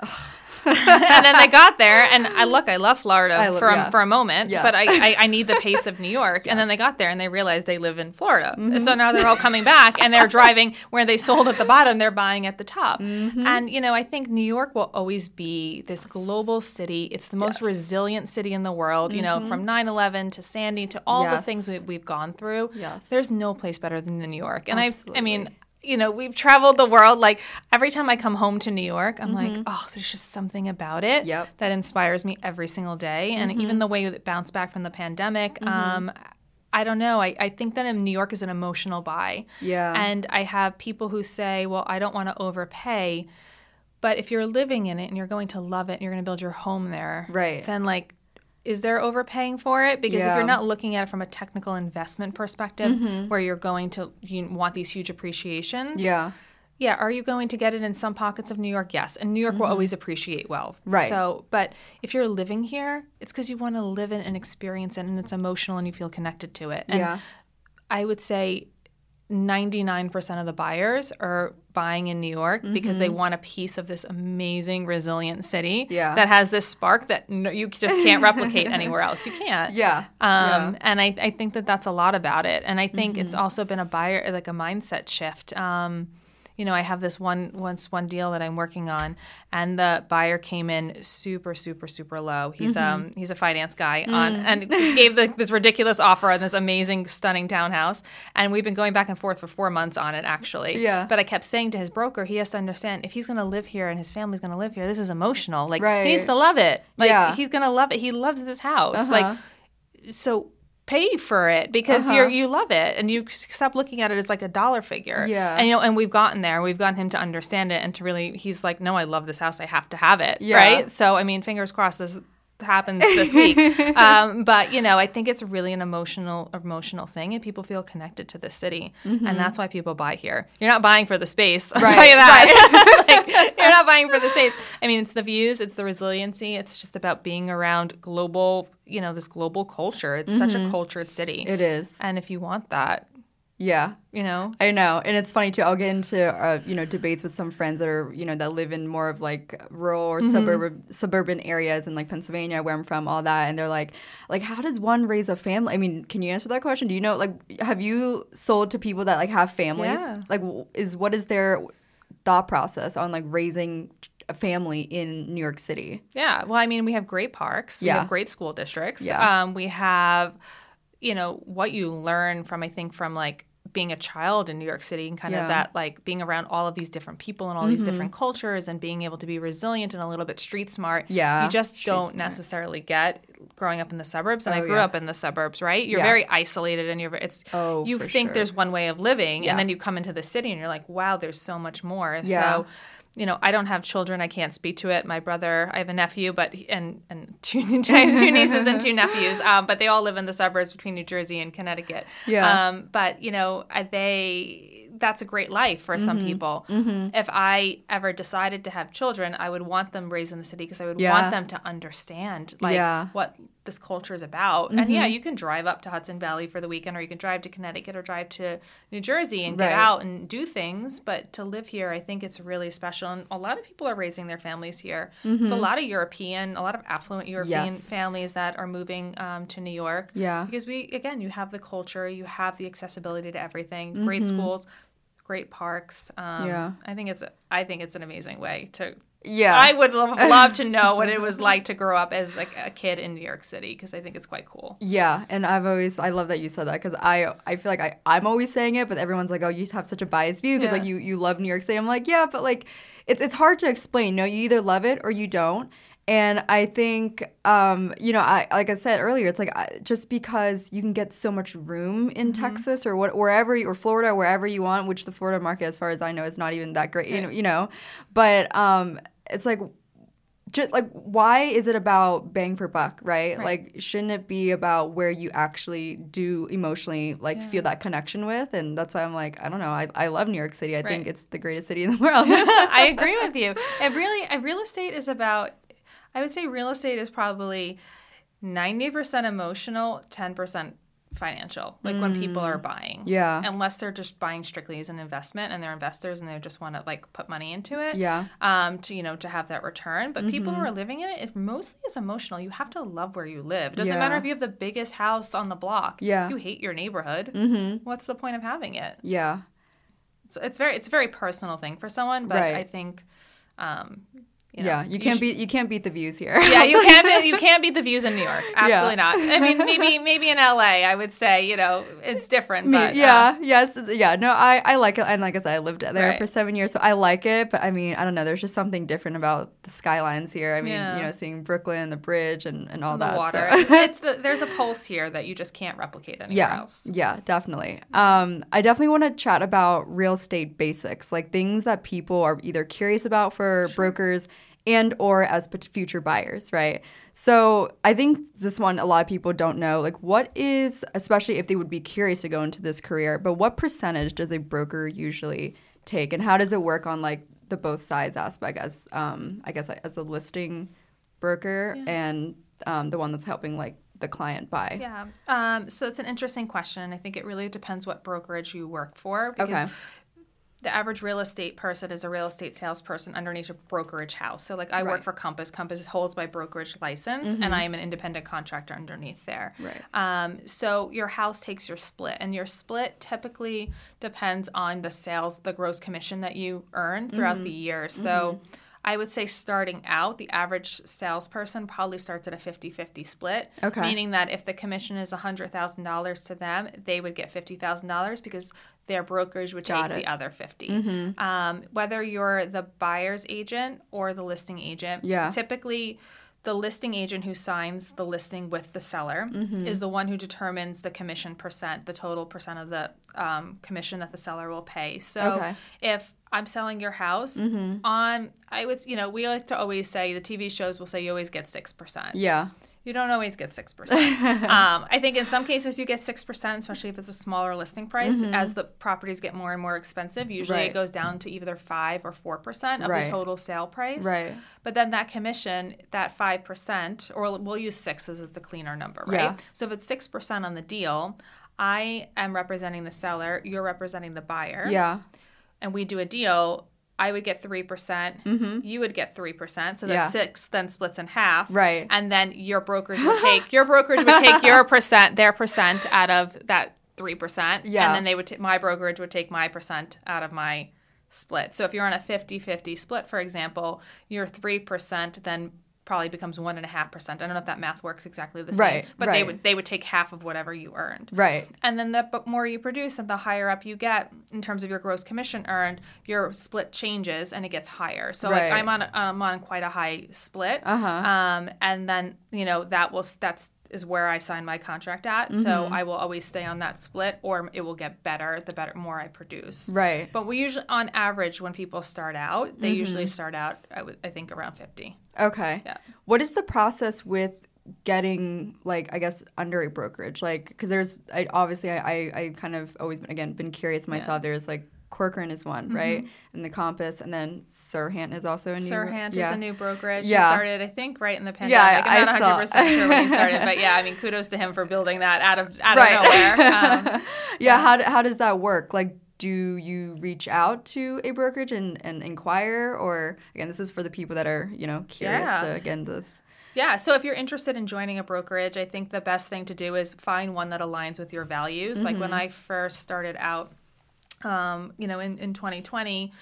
and then they got there, and I look, I love Florida I lo- for, a, yeah. for a moment, Yeah. but I, I, I need the pace of New York. And then they got there and they realized they live in Florida. Mm-hmm. So now they're all coming back and they're driving where they sold at the bottom, they're buying at the top. Mm-hmm. And, you know, I think New York will always be this global city. It's the most resilient city in the world, you know, from 9 11 to Sandy to all the Mm-hmm. Things we, we've gone through. Yes. There's no place better than New York. And I, I mean. You know, we've traveled the world. Like every time I come home to New York, I'm like, oh, there's just something about it Mm-hmm. Yep. that inspires me every single day. And Mm-hmm. even the way it bounced back from the pandemic, um, I don't know. I, I think that in New York is an emotional buy. Yeah. And I have people who say, well, I don't want to overpay. But if you're living in it and you're going to love it and you're going to build your home there, Right. then like, is there overpaying for it? Because if you're not looking at it from a technical investment perspective, Mm-hmm. where you're going to you want these huge appreciations, yeah yeah, are you going to get it in some pockets of New York? Yes, and New York will always appreciate well. Mm-hmm. Right. So, but if you're living here, it's because you want to live in and experience it, and it's emotional, and you feel connected to it. And yeah I would say 99% of the buyers are buying in New York because they want a piece of this amazing, resilient city Mm-hmm. Yeah. that has this spark that no, you just can't replicate anywhere else. You can't. yeah Um, And I, I think that that's a lot about it. And I think Mm-hmm. it's also been a buyer, like a mindset shift. Um, you know, I have this one once one deal that I'm working on, and the buyer came in super, super, super low. He's Mm-hmm. um he's a finance guy on Mm. and gave the, this ridiculous offer on this amazing, stunning townhouse. And we've been going back and forth for four months on it, actually. Yeah. But I kept saying to his broker, he has to understand if he's going to live here and his family's going to live here, this is emotional. Like Right. he needs to love it. Like Yeah. he's going to love it. He loves this house. Uh-huh. Like so pay for it because Uh-huh. you're you love it and you stop looking at it as like a dollar figure. Yeah. And you know, and we've gotten there. We've gotten him to understand it and to really he's like, No, I love this house. I have to have it. Yeah. Right. So I mean, fingers crossed this happens this week. um, but you know, I think it's really an emotional emotional thing and people feel connected to the city. And that's why people buy here. You're not buying for the space. I'll tell Mm-hmm. Right, you that. like, you're not buying for the space. I mean, it's the views, it's the resiliency. It's just about being around global, you know, this global culture. It's such a cultured city. Mm-hmm. it is and if you want that, yeah you know, I know, and it's funny too. I'll get into uh, you know debates with some friends that are you know that live in more of like rural or suburban suburban areas in like Pennsylvania, where I'm from, all that, and they're like, like how does one raise a family? I mean, can you answer that question? Do you know like have you sold to people that like have families? Yeah. Like, is what is their thought process on like raising a family in New York City? Yeah. Well, I mean, we have great parks. We Yeah. have great school districts. Yeah. Um, we have, you know, what you learn from, I think, from like being a child in New York City and kind Yeah. Mm-hmm. of that, like being around all of these different people and all these different cultures and being able to be resilient and a little bit street smart. Yeah, You just street don't smart. necessarily get growing up in the suburbs. And Oh, I grew yeah. up in the suburbs, right? You're Yeah. very isolated and you're, it's, Oh, you think sure. there's one way of living and then you come into the city and you're like, wow, there's so much more. Yeah. So, you know, I don't have children. I can't speak to it. My brother, I have a nephew, but he- and and two, two nieces and two nephews. Um, but they all live in the suburbs between New Jersey and Connecticut. Yeah. Um, but you know, they that's a great life for some Mm-hmm. people. If I ever decided to have children, I would want them raised in the city because I would Yeah. want them to understand like Yeah. Mm-hmm. what this culture is about. And yeah, you can drive up to Hudson Valley for the weekend, or you can drive to Connecticut or drive to New Jersey and get out and do things. But to live here, I think it's really special. And a lot of people are raising their families here. There's a lot of European, a lot of affluent European Yes. families that are moving um, to New York. Yeah. Because we, again, you have the culture, you have the accessibility to everything, great schools. Great parks. Um, Yeah. I think it's I think it's an amazing way to. Yeah, I would love, love to know what it was like to grow up as like a kid in New York City because I think it's quite cool. Yeah, and I've always I love that you said that because I I feel like I I'm always saying it, but everyone's like, oh, you have such a biased view because Yeah. like you you love New York City. I'm like, yeah, but like it's it's hard to explain. No, you either love it or you don't. And I think, um, you know, I like I said earlier, it's like I, just because you can get so much room in Texas or what, wherever, you- or Florida, wherever you want, which the Florida market, as far as I know, is not even that great, you know, you know. But um, it's like just like why is it about bang for buck right, Right. like shouldn't it be about where you actually do emotionally like feel that connection with and that's why i'm like i don't know i, I love new york city i think it's the greatest city in the world I agree with you. It really, real estate is about. I would say real estate is probably ninety percent emotional, ten percent financial. Like when people are buying, Mm. Yeah. unless they're just buying strictly as an investment and they're investors and they just want to like put money into it, Yeah. um, to you know to have that return. But people Mm-hmm. who are living in it, it mostly is emotional. You have to love where you live. It doesn't Yeah. matter if you have the biggest house on the block. Yeah. You hate your neighborhood. mm-hmm. What's the point of having it? yeah So it's very it's a very personal thing for someone, but Right. I think um you know, yeah you can't should- beat you can't beat the views here yeah, you can't be, you can't beat the views in New York. Absolutely not. I mean, maybe maybe in LA, I would say you know it's different, Me- but uh, yeah, yeah, it's, yeah. No, I, I like it, and like I said, I lived there Right. for seven years, so I like it. But I mean, I don't know. There's just something different about the skylines here. I mean, Yeah. you know, seeing Brooklyn, and the bridge, and, and all the that. water. so- it's the there's a pulse here that you just can't replicate anywhere yeah, else. yeah, definitely. Um, I definitely want to chat about real estate basics, like things that people are either curious about for brokers and or as future buyers, right? So I think this one a lot of people don't know. Like, what is, especially if they would be curious to go into this career, but what percentage does a broker usually take, and how does it work on like the both sides aspect as, um, I guess, as the listing broker and um, the one that's helping like the client buy? Yeah. Um, so it's an interesting question. I think it really depends what brokerage you work for because Okay. The average real estate person is a real estate salesperson underneath a brokerage house. So like I work Right. Mm-hmm. for Compass. Compass holds my brokerage license and I am an independent contractor underneath there. Right. Um, so your house takes your split and your split typically depends on the sales, the gross commission that you earn throughout Mm-hmm. the year. So I would say starting out, the average salesperson probably starts at a 50 50 split. Okay. Meaning that if the commission is $100,000 to them, they would get $50,000 because their brokers would Got take it. the other 50. Um, whether you're the buyer's agent or the listing agent, Yeah. typically the listing agent who signs the listing with the seller is the one who determines the commission percent, the total percent of the um, commission that the seller will pay. So Okay. if I'm selling your house on, I would, you know, we like to always say the TV shows will say you always get 6%. Yeah. You don't always get 6%. um, I think in some cases you get 6%, especially if it's a smaller listing price. As the properties get more and more expensive, usually Mm-hmm. Right. it goes down to either 5 or 4% of Right. the total sale price. Right. But then that commission, that 5%, or we'll use 6 as it's a cleaner number, right? Yeah. So if it's 6% on the deal, I am representing the seller, you're representing the buyer Yeah. and we do a deal, I would get 3%, percent you would get 3%, so that Mm-hmm. Yeah. 6 then splits in half. Right. And then your brokerage would take your brokerage would take your percent, their percent out of that 3%, Yeah. and then they would ta- my brokerage would take my percent out of my split. So if you're on a 50-50 split, for example, your 3% then probably becomes 1.5%. I don't know if that math works exactly the same, Right, but they would they would take half of whatever you earned. Right. And then the more you produce and the higher up you get in terms of your gross commission earned, your split changes and it gets higher. So Right. like I'm on a, I'm on quite a high split. Uh-huh. Um, and then you know that will that's is where I sign my contract at. Mm-hmm. So I will always stay on that split, or it will get better the better more I produce. Right. But we usually, on average, when people start out, they Mm-hmm. usually start out, I think, around fifty. Okay. Yeah. What is the process with getting like I guess under a brokerage? Like because there's I, obviously I, I I kind of always been again been curious myself. There's like Corcoran is one right, and the Compass, and then Serhant is also a new. Serhant yeah. is a new brokerage. Yeah. He started, I think, right in the Yeah, pandemic. I I'm not saw- 100 percent sure when he started, but yeah, I mean, kudos to him for building that out of out Right. of nowhere. Um, yeah, How, how does that work? Like, do you reach out to a brokerage and, and inquire, or again, this is for the people that are you know curious Yeah. to again this. Yeah, so if you're interested in joining a brokerage, I think the best thing to do is find one that aligns with your values. Like Mm-hmm. when I first started out, um, you know, in, in 2020,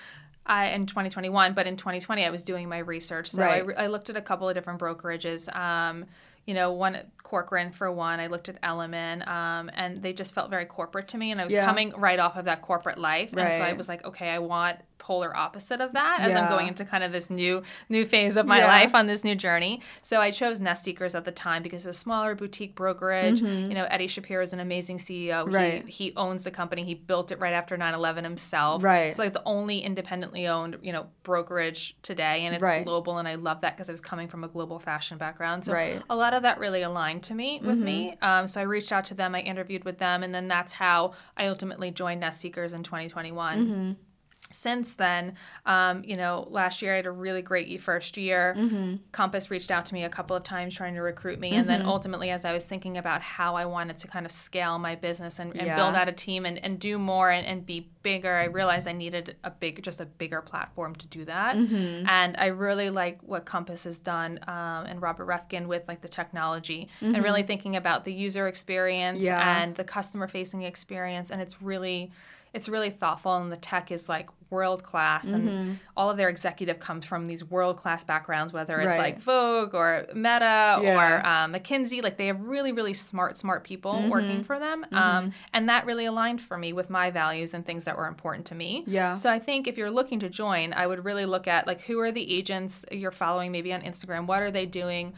I in 2021, but in 2020 I was doing my research. So I, Right. re- I looked at a couple of different brokerages. Um, you know, one Corcoran for one. I looked at Elliman, um, and they just felt very corporate to me, and I was Yeah. coming right off of that corporate life, and so I was like, okay, I want polar opposite of that as I'm going into kind of this new new phase of my Yeah. life on this new journey. So I chose Nest Seekers at the time because it was a smaller boutique brokerage. You know, Eddie Shapiro is an amazing CEO. Mm-hmm. Right. He, he owns the company. He built it right after 9/11 himself. Right. It's like the only independently owned, you know, brokerage today and it's Right. global and I love that because I was coming from a global fashion background. So Right. a lot of that really aligned to me with me. Um, so I reached out to them, I interviewed with them, and then that's how I ultimately joined Nest Seekers in 2021. Since then, um, you know, last year I had a really great first year. Compass reached out to me a couple of times trying to recruit me. And then ultimately, as I was thinking about how I wanted to kind of scale my business and, and Yeah. build out a team and, and do more and, and be bigger, I realized I needed a big, just a bigger platform to do that. And I really like what Compass has done um, and Robert Reffkin with like the technology and really thinking about the user experience Yeah. and the customer facing experience. And it's really, it's really thoughtful and the tech is like world class and all of their executive comes from these world class backgrounds whether it's Right. like vogue or meta Yeah. or um, mckinsey like they have really really smart smart people Mm-hmm. working for them um, and that really aligned for me with my values and things that were important to me Yeah. so i think if you're looking to join i would really look at like who are the agents you're following maybe on instagram what are they doing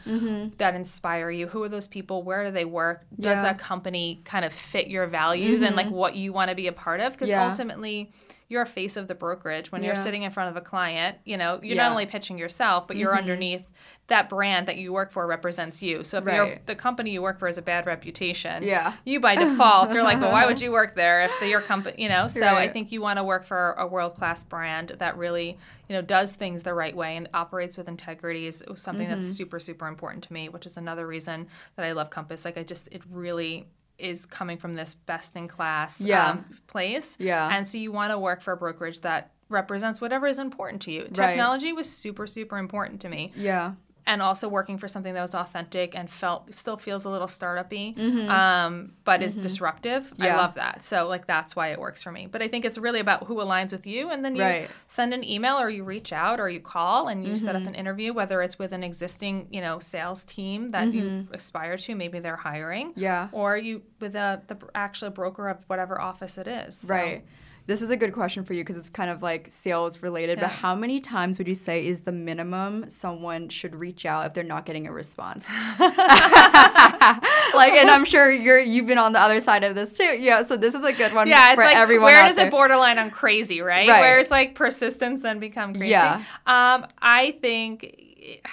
that inspire you who are those people where do they work does Mm-hmm. Yeah. that company kind of fit your values and like what you want to be a part of because Yeah. ultimately you're a face of the brokerage when you're sitting in front of a client you know you're Yeah. not only pitching yourself but you're underneath that brand that you work for represents you so if you're, Right. the company you work for has a bad reputation Yeah. you by default they're like well why would you work there if your company you know so i think you want to work for a world-class brand that really you know does things the right way and operates with integrity is something that's Mm-hmm. super super important to me which is another reason that i love compass like i just it really is coming from this best in class Yeah. um, place Yeah. and so you want to work for a brokerage that represents whatever is important to you technology was super super important to me Yeah. And also working for something that was authentic and felt still feels a little startup-y mm-hmm. um, but is mm-hmm. disruptive. I love that. So like that's why it works for me. But i think it's really about who aligns with you and then you Right. send an email or you reach out or you call and you set up mm-hmm. an interview whether it's with an existing you know sales team that you aspire to maybe they're hiring Yeah. or you with a the actual broker of whatever office it is. So- Right. This is a good question for you because it's kind of like sales related. But how many times would you say is the minimum someone should reach out if they're not getting a response? like, and I'm sure you're you've been on the other side of this too. Yeah. So this is a good one yeah, it's for like everyone. where does there. it borderline on crazy, right? Right. Where it's like persistence then become crazy. Yeah. Um, I think,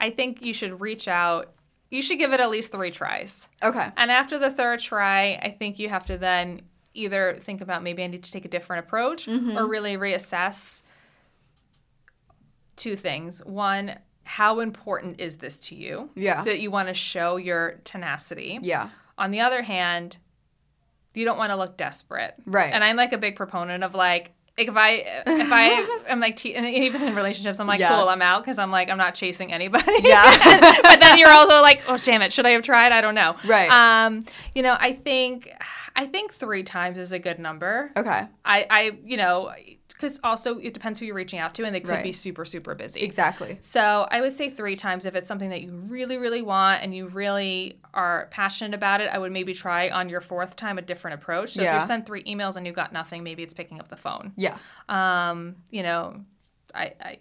I think you should reach out. You should give it at least three tries, Okay. and after the third try, I think you have to then either think about maybe I need to take a different approach Mm-hmm. or really reassess two things. One. How important is this to you? Yeah. That you want to show your tenacity. Yeah. On the other hand, you don't want to look desperate. Right. And I'm like a big proponent of like, like if I if I am like and even in relationships I'm like Yes. cool I'm out because I'm like I'm not chasing anybody Yeah. but then you're also like oh damn it should I have tried I don't know Right. um you know I think I think three times is a good number Okay. I I you know because also it depends who you're reaching out to and they could be super super busy Exactly. so I would say three times if it's something that you really, really want and you really are passionate about it. I would maybe try on your fourth time a different approach. So if Yeah. you send three emails and you got nothing, maybe it's picking up the phone. Yeah. Um, you know, I, I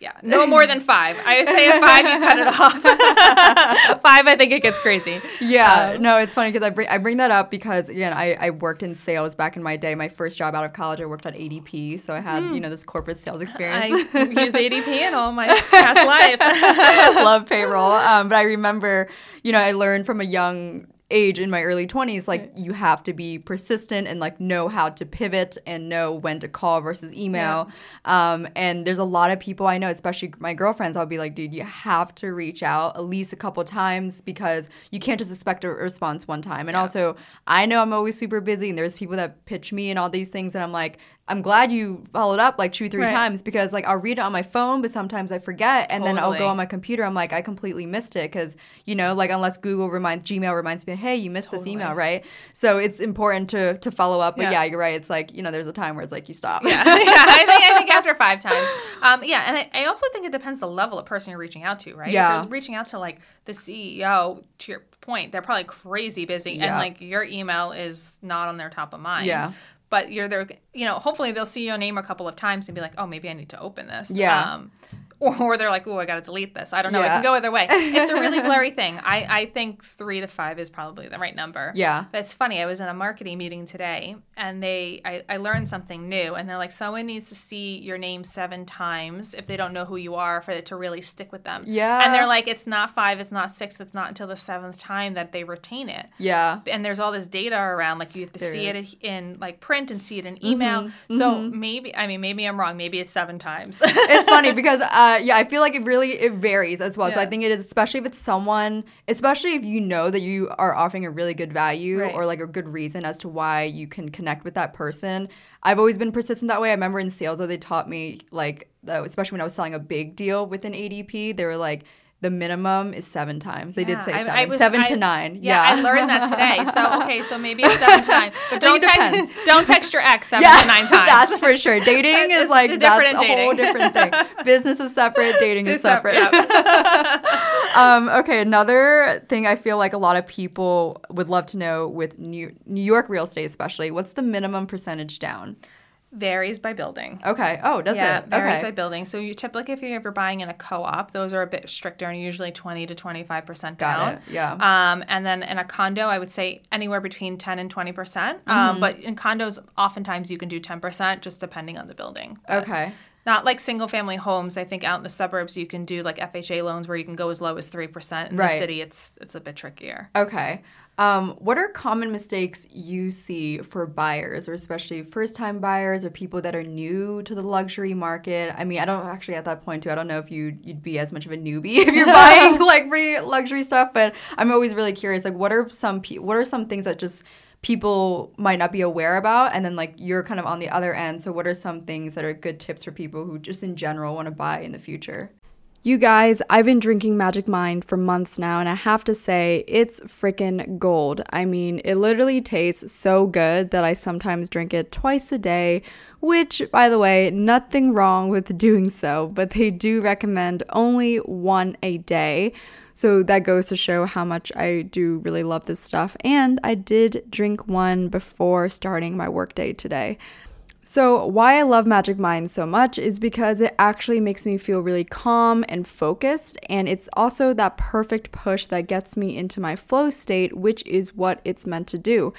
yeah, no more than five. I say at five, you cut it off. five, I think it gets crazy. Yeah, Um, no, it's funny because I bring I bring that up because again I, I worked in sales back in my day. My first job out of college, I worked at ADP, so I had you know this corporate sales experience. I use ADP in all my past life. love payroll. Um, but I remember, you know, I learned from a young age in my early 20s like you have to be persistent and like know how to pivot and know when to call versus email. Um, and there's a lot of people i know especially my girlfriends i'll be like dude you have to reach out at least a couple times because you can't just expect a response one time. And also i know i'm always super busy and there's people that pitch me and all these things and i'm like i'm glad you followed up like two three Right. times because like i'll read it on my phone but sometimes i forget and then i'll go on my computer i'm like i completely missed it because you know like unless google reminds gmail reminds me hey you missed this email right so it's important to to follow up but Yeah. yeah. you're right it's like you know there's a time where it's like you stop yeah, yeah I, think, I think after five times. Um, yeah, and I, I also think it depends the level of person you're reaching out to, right? Yeah. If you're reaching out to like the CEO, to your point, they're probably crazy busy, and like your email is not on their top of mind. Yeah. But you're there. You know, hopefully they'll see your name a couple of times and be like, oh, maybe I need to open this. Yeah. Um, or they're like, oh, I got to delete this. I don't know. It can go either way. It's a really blurry thing. I, I think three to five is probably the right number. Yeah. But it's funny. I was in a marketing meeting today, and they I, I learned something new. And they're like, someone needs to see your name seven times if they don't know who you are for it to really stick with them. Yeah. And they're like, it's not five, it's not six, it's not until the seventh time that they retain it Yeah. and there's all this data around like you have to There see is. it in like print and see it in email Mm-hmm. so maybe i mean maybe i'm wrong maybe it's seven times it's funny because uh yeah i feel like it really it varies as well. So i think it is especially if it's someone especially if you know that you are offering a really good value Right. or like a good reason as to why you can connect with that person. I've always been persistent that way. I remember in sales though they taught me like uh, especially when i was selling a big deal with an adp they were like the minimum is seven times they did say seven I was- seven I- to nine yeah, yeah, i learned that today so okay so maybe it's seven to nine but don't text don't text your ex seven Yeah, to nine times that's for sure. Dating is like that's a in whole different thing. Business is separate, dating is separate. yeah. um, okay, another thing I feel like a lot of people would love to know with New New York real estate, especially, what's the minimum percentage down? Varies by building Okay. Oh, does yeah, it? varies okay. by building. So you typically, if you're ever buying in a co-op, those are a bit stricter and usually 20 to 25 percent down. Got it, yeah. Um, and then in a condo, I would say anywhere between 10 and 20 percent. Mm-hmm. Um, but in condos, oftentimes you can do 10 percent, just depending on the building. But okay. Not like single-family homes. I think out in the suburbs, you can do like FHA loans where you can go as low as three percent. In Right. the city, it's it's a bit trickier. Okay. Um, what are common mistakes you see for buyers, or especially first time buyers or people that are new to the luxury market? I mean, I don't actually at that point too. I don't know if you you'd be as much of a newbie if you're buying like pretty luxury stuff, but I'm always really curious. Like, what are some pe- what are some things that just people might not be aware about, and then like you're kind of on the other end. So, what are some things that are good tips for people who just in general want to buy in the future? You guys, I've been drinking Magic Mind for months now, and I have to say, it's freaking gold. I mean, it literally tastes so good that I sometimes drink it twice a day, which, by the way, nothing wrong with doing so, but they do recommend only one a day. So that goes to show how much I do really love this stuff. And I did drink one before starting my workday today. So, why I love Magic Mind so much is because it actually makes me feel really calm and focused, and it's also that perfect push that gets me into my flow state, which is what it's meant to do.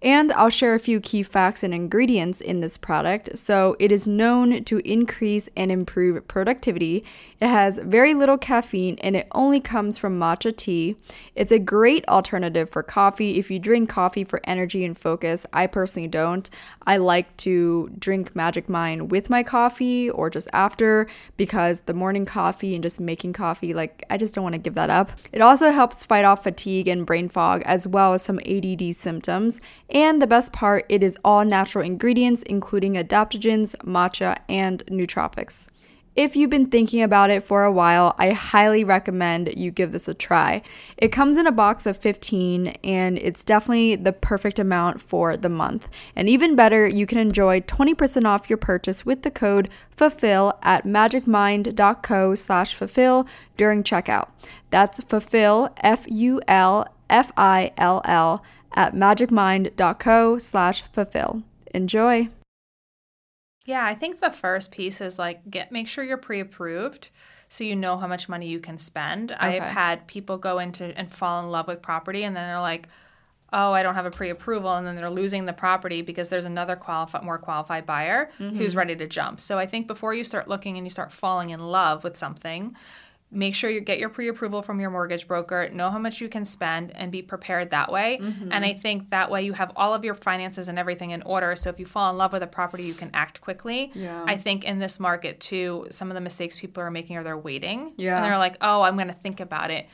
And I'll share a few key facts and ingredients in this product. So, it is known to increase and improve productivity. It has very little caffeine and it only comes from matcha tea. It's a great alternative for coffee if you drink coffee for energy and focus. I personally don't. I like to drink Magic Mind with my coffee or just after because the morning coffee and just making coffee, like, I just don't want to give that up. It also helps fight off fatigue and brain fog as well as some ADD symptoms. And the best part, it is all natural ingredients, including adaptogens, matcha, and nootropics. If you've been thinking about it for a while, I highly recommend you give this a try. It comes in a box of 15 and it's definitely the perfect amount for the month. And even better, you can enjoy 20% off your purchase with the code FULFILL at magicmind.co slash fulfill during checkout. That's fulfill, F-U-L, F-I-L-L at magicmind.co slash fulfill. Enjoy. Yeah, I think the first piece is like get make sure you're pre-approved so you know how much money you can spend. I've had people go into and fall in love with property and then they're like, "Oh, I don't have a pre-approval," and then they're losing the property because there's another qualified more qualified buyer mm-hmm. who's ready to jump. So I think before you start looking and you start falling in love with something, make sure you get your pre-approval from your mortgage broker know how much you can spend and be prepared that way and i think that way you have all of your finances and everything in order so if you fall in love with a property you can act quickly Yeah. i think in this market too some of the mistakes people are making are they're waiting Yeah. and they're like oh i'm going to think about it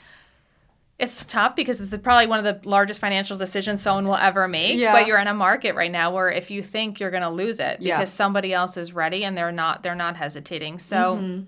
it's tough because it's probably one of the largest financial decisions someone will ever make. Yeah. But you're in a market right now where if you think you're going to lose it Yeah. because somebody else is ready and they're not, they're not hesitating. So Mm-hmm.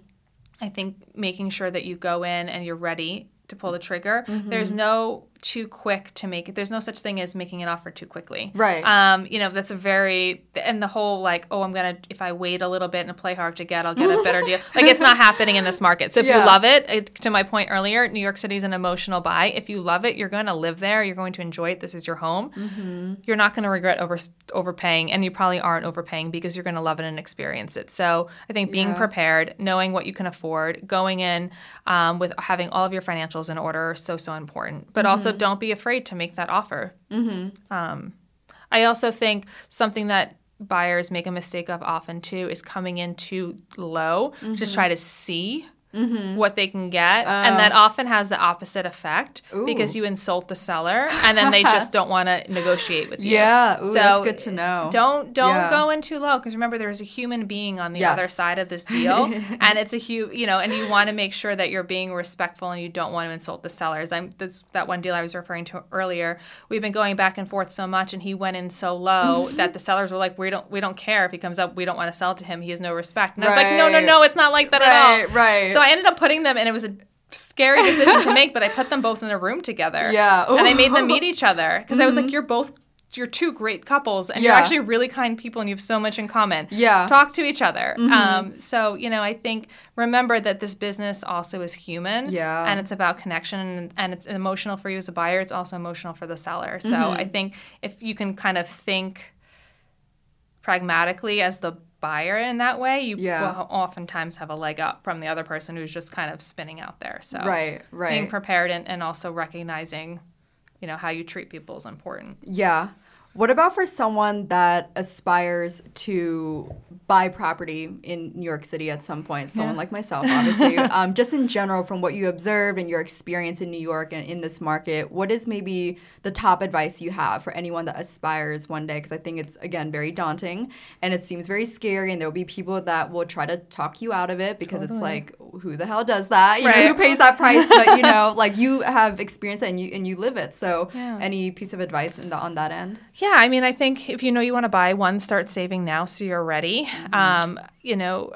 I think making sure that you go in and you're ready to pull the trigger. Mm-hmm. There's no too quick to make it. There's no such thing as making an offer too quickly. Right. Um, you know, that's a very and the whole like, oh, I'm gonna if I wait a little bit and play hard to get, I'll get a better deal. Like it's not happening in this market. So if Yeah. you love it, it, to my point earlier, New York City is an emotional buy. If you love it, you're going to live there. You're going to enjoy it. This is your home. Mm-hmm. You're not going to regret over overpaying, and you probably aren't overpaying because you're going to love it and experience it. So I think being Yeah. prepared, knowing what you can afford, going in um, with having all of your financials in order, are so so important. But also, Mm-hmm. don't be afraid to make that offer. Um, I also think something that buyers make a mistake of often too is coming in too low to try to see Mm-hmm. what they can get, and that oh. often has the opposite effect because you insult the seller, and then they just don't want to negotiate with you. Yeah, ooh, that's good to know. Don't don't Yeah. go in too low because remember there's a human being on the Yes. other side of this deal, and it's a huge you know, and you want to make sure that you're being respectful and you don't want to insult the sellers. I'm this that one deal I was referring to earlier. We've been going back and forth so much, and he went in so low that the sellers were like, "We don't we don't care if he comes up. We don't want to sell to him. He has no respect." And I was like, "No, no, no, it's not like that at Right, all." right. So I ended up putting them, and it was a scary decision to make, but I put them both in a room together. Yeah. and I made them meet each other because I was Mm-hmm. like, "You're both." You're two great couples, and you're actually really kind people, and you have so much in common. Yeah. Mm-hmm. talk to each other. Um, so you know, I think remember that this business also is human. Yeah. and it's about connection, and, and it's emotional for you as a buyer. It's also emotional for the seller. So Mm-hmm. I think if you can kind of think pragmatically as the buyer in that way, you Yeah. will oftentimes have a leg up from the other person who's just kind of spinning out there. So Right, right. being prepared and, and also recognizing, you know, how you treat people is important. Yeah. What about for someone that aspires to buy property in New York City at some point? Someone Yeah. like myself, obviously. um, just in general, from what you observed and your experience in New York and in this market, what is maybe the top advice you have for anyone that aspires one day? Because I think it's, again, very daunting and it seems very scary. And there will be people that will try to talk you out of it because it's like, who the hell does that? You know, who pays that price? But, you know, like you have experience and you, and you live it. So, Yeah. any piece of advice in the, on that end? Yeah, I mean, I think if you know you want to buy one, start saving now so you're ready. Um, you know,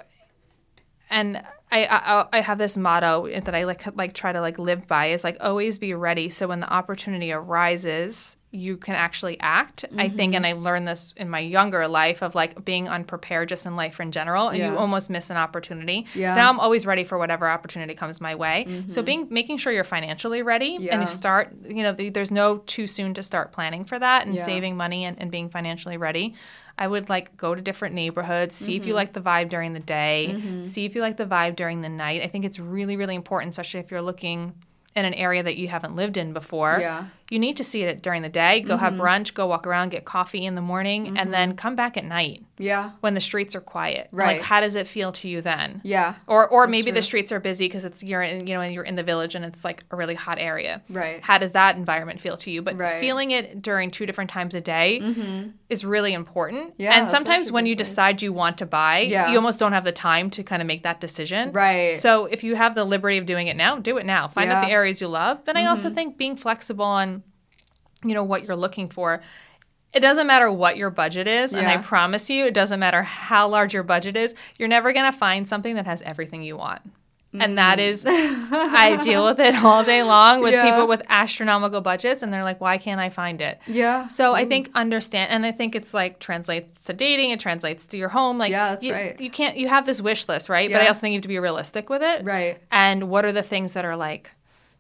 and I, I I have this motto that I like like try to like live by is like always be ready. So when the opportunity arises, you can actually act. I think, and mm-hmm. I learned this in my younger life of like being unprepared just in life in general, and Yeah. you almost miss an opportunity. Yeah. So now I'm always ready for whatever opportunity comes my way. So mm-hmm. being making sure you're financially ready and you start. You know, the, there's no too soon to start planning for that and Yeah. saving money and, and being financially ready. I would like go to different neighborhoods, see Mm-hmm. if you mm-hmm. like the vibe during the day, see if you like the vibe during the night. I think it's really, really important, especially if you're looking in an area that you haven't lived in before. Yeah. You need to see it during the day, go have brunch, go walk around, get coffee in the morning, and then come back at night Yeah. when the streets are quiet. Right. Like, how does it feel to you then? Yeah. Or, or maybe the streets are busy because it's you're in, you know and you're in the village and it's like a really hot area. Right. How does that environment feel to you? But Right. Mm-hmm. feeling it during two different times a day is really important. Yeah, and sometimes when you point. decide you want to buy, Yeah. you almost don't have the time to kind of make that decision. Right. So if you have the liberty of doing it now, do it now. Find out Yeah. Mm-hmm. the areas you love. But I also think being flexible on, you know, what you're looking for. It doesn't matter what your budget is, and I promise you, it doesn't matter how large your budget is. You're never gonna find something that has everything you want. And that is, I deal with it all day long with Mm. Yeah. people with astronomical budgets, and they're like, "Why can't I find it?" Yeah. So I think understand, and I think it's like translates to dating, it translates to your home. Like, Yeah, that's you, right. you can't, you have this wish list, right? yeah. But I also think you have to be realistic with it, Right. And what are the things that are like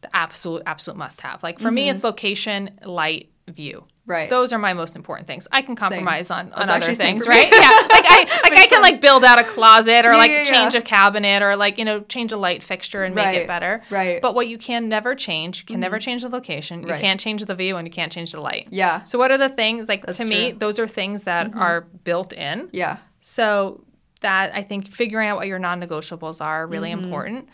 the absolute, absolute must have? Like for me, it's location, light, view. Mm-hmm. Right. Those are my most important things. I can compromise on, on That's other things, right? yeah. Like I like I can like build out a closet or Yeah, like yeah, change yeah. a cabinet or like, you know, change a light fixture and make it better. right. Mm-hmm. But what you can never change, you can never change the location, right. you can't change the view and you can't change the light. Yeah. So what are the things like That's to me, true. Mm-hmm. those are things that are built in. Yeah. So that I think figuring out what your non-negotiables are really Mm-hmm. important.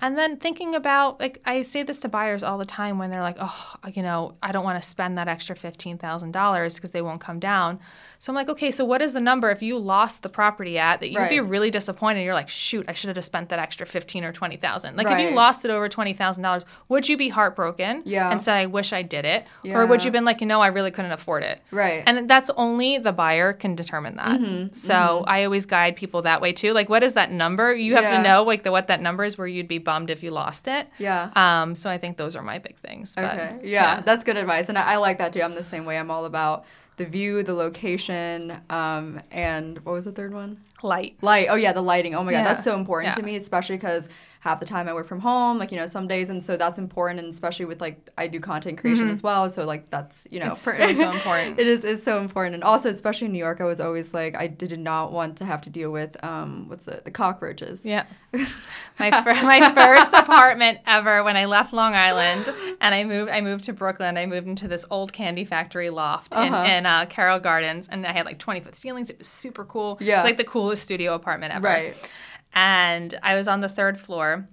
And then thinking about like I say this to buyers all the time when they're like, "Oh, you know, I don't want to spend that extra $15,000 because they won't come down." So I'm like, okay, so what is the number if you lost the property at that you'd be really disappointed? You're like, shoot, I should have just spent that extra fifteen or twenty thousand. Like if you lost it over twenty thousand dollars, would you be heartbroken? Yeah. And say, I wish I did it, yeah. or would you have been like, you know, I really couldn't afford it? Right. And that's only the buyer can determine that. Mm-hmm. so I always guide people that way too. Like, what is that number? You have Yeah. to know like the what that number is where you'd be bummed if you lost it. Yeah. Um. So I think those are my big things. But, Okay. Yeah, that's good advice, and I, I like that too. I'm the same way. I'm all about the view, the location, um, and what was the third one? Light. Light. Oh yeah, the lighting. Oh my god, that's so important to me, especially because half the time I work from home, like you know, some days, and so that's important, and especially with like I do content creation as well, so like that's you know, It's so, so important. it is is so important, and also especially in New York, I was always like I did not want to have to deal with um what's it the cockroaches. Yeah. my fir- my first apartment ever when I left Long Island and I moved I moved to Brooklyn. I moved into this old candy factory loft in, Uh-huh. in uh, Carroll Gardens, and I had like twenty foot ceilings. It was super cool. Yeah. It's like the coolest studio apartment ever. Right. And I was on the third floor.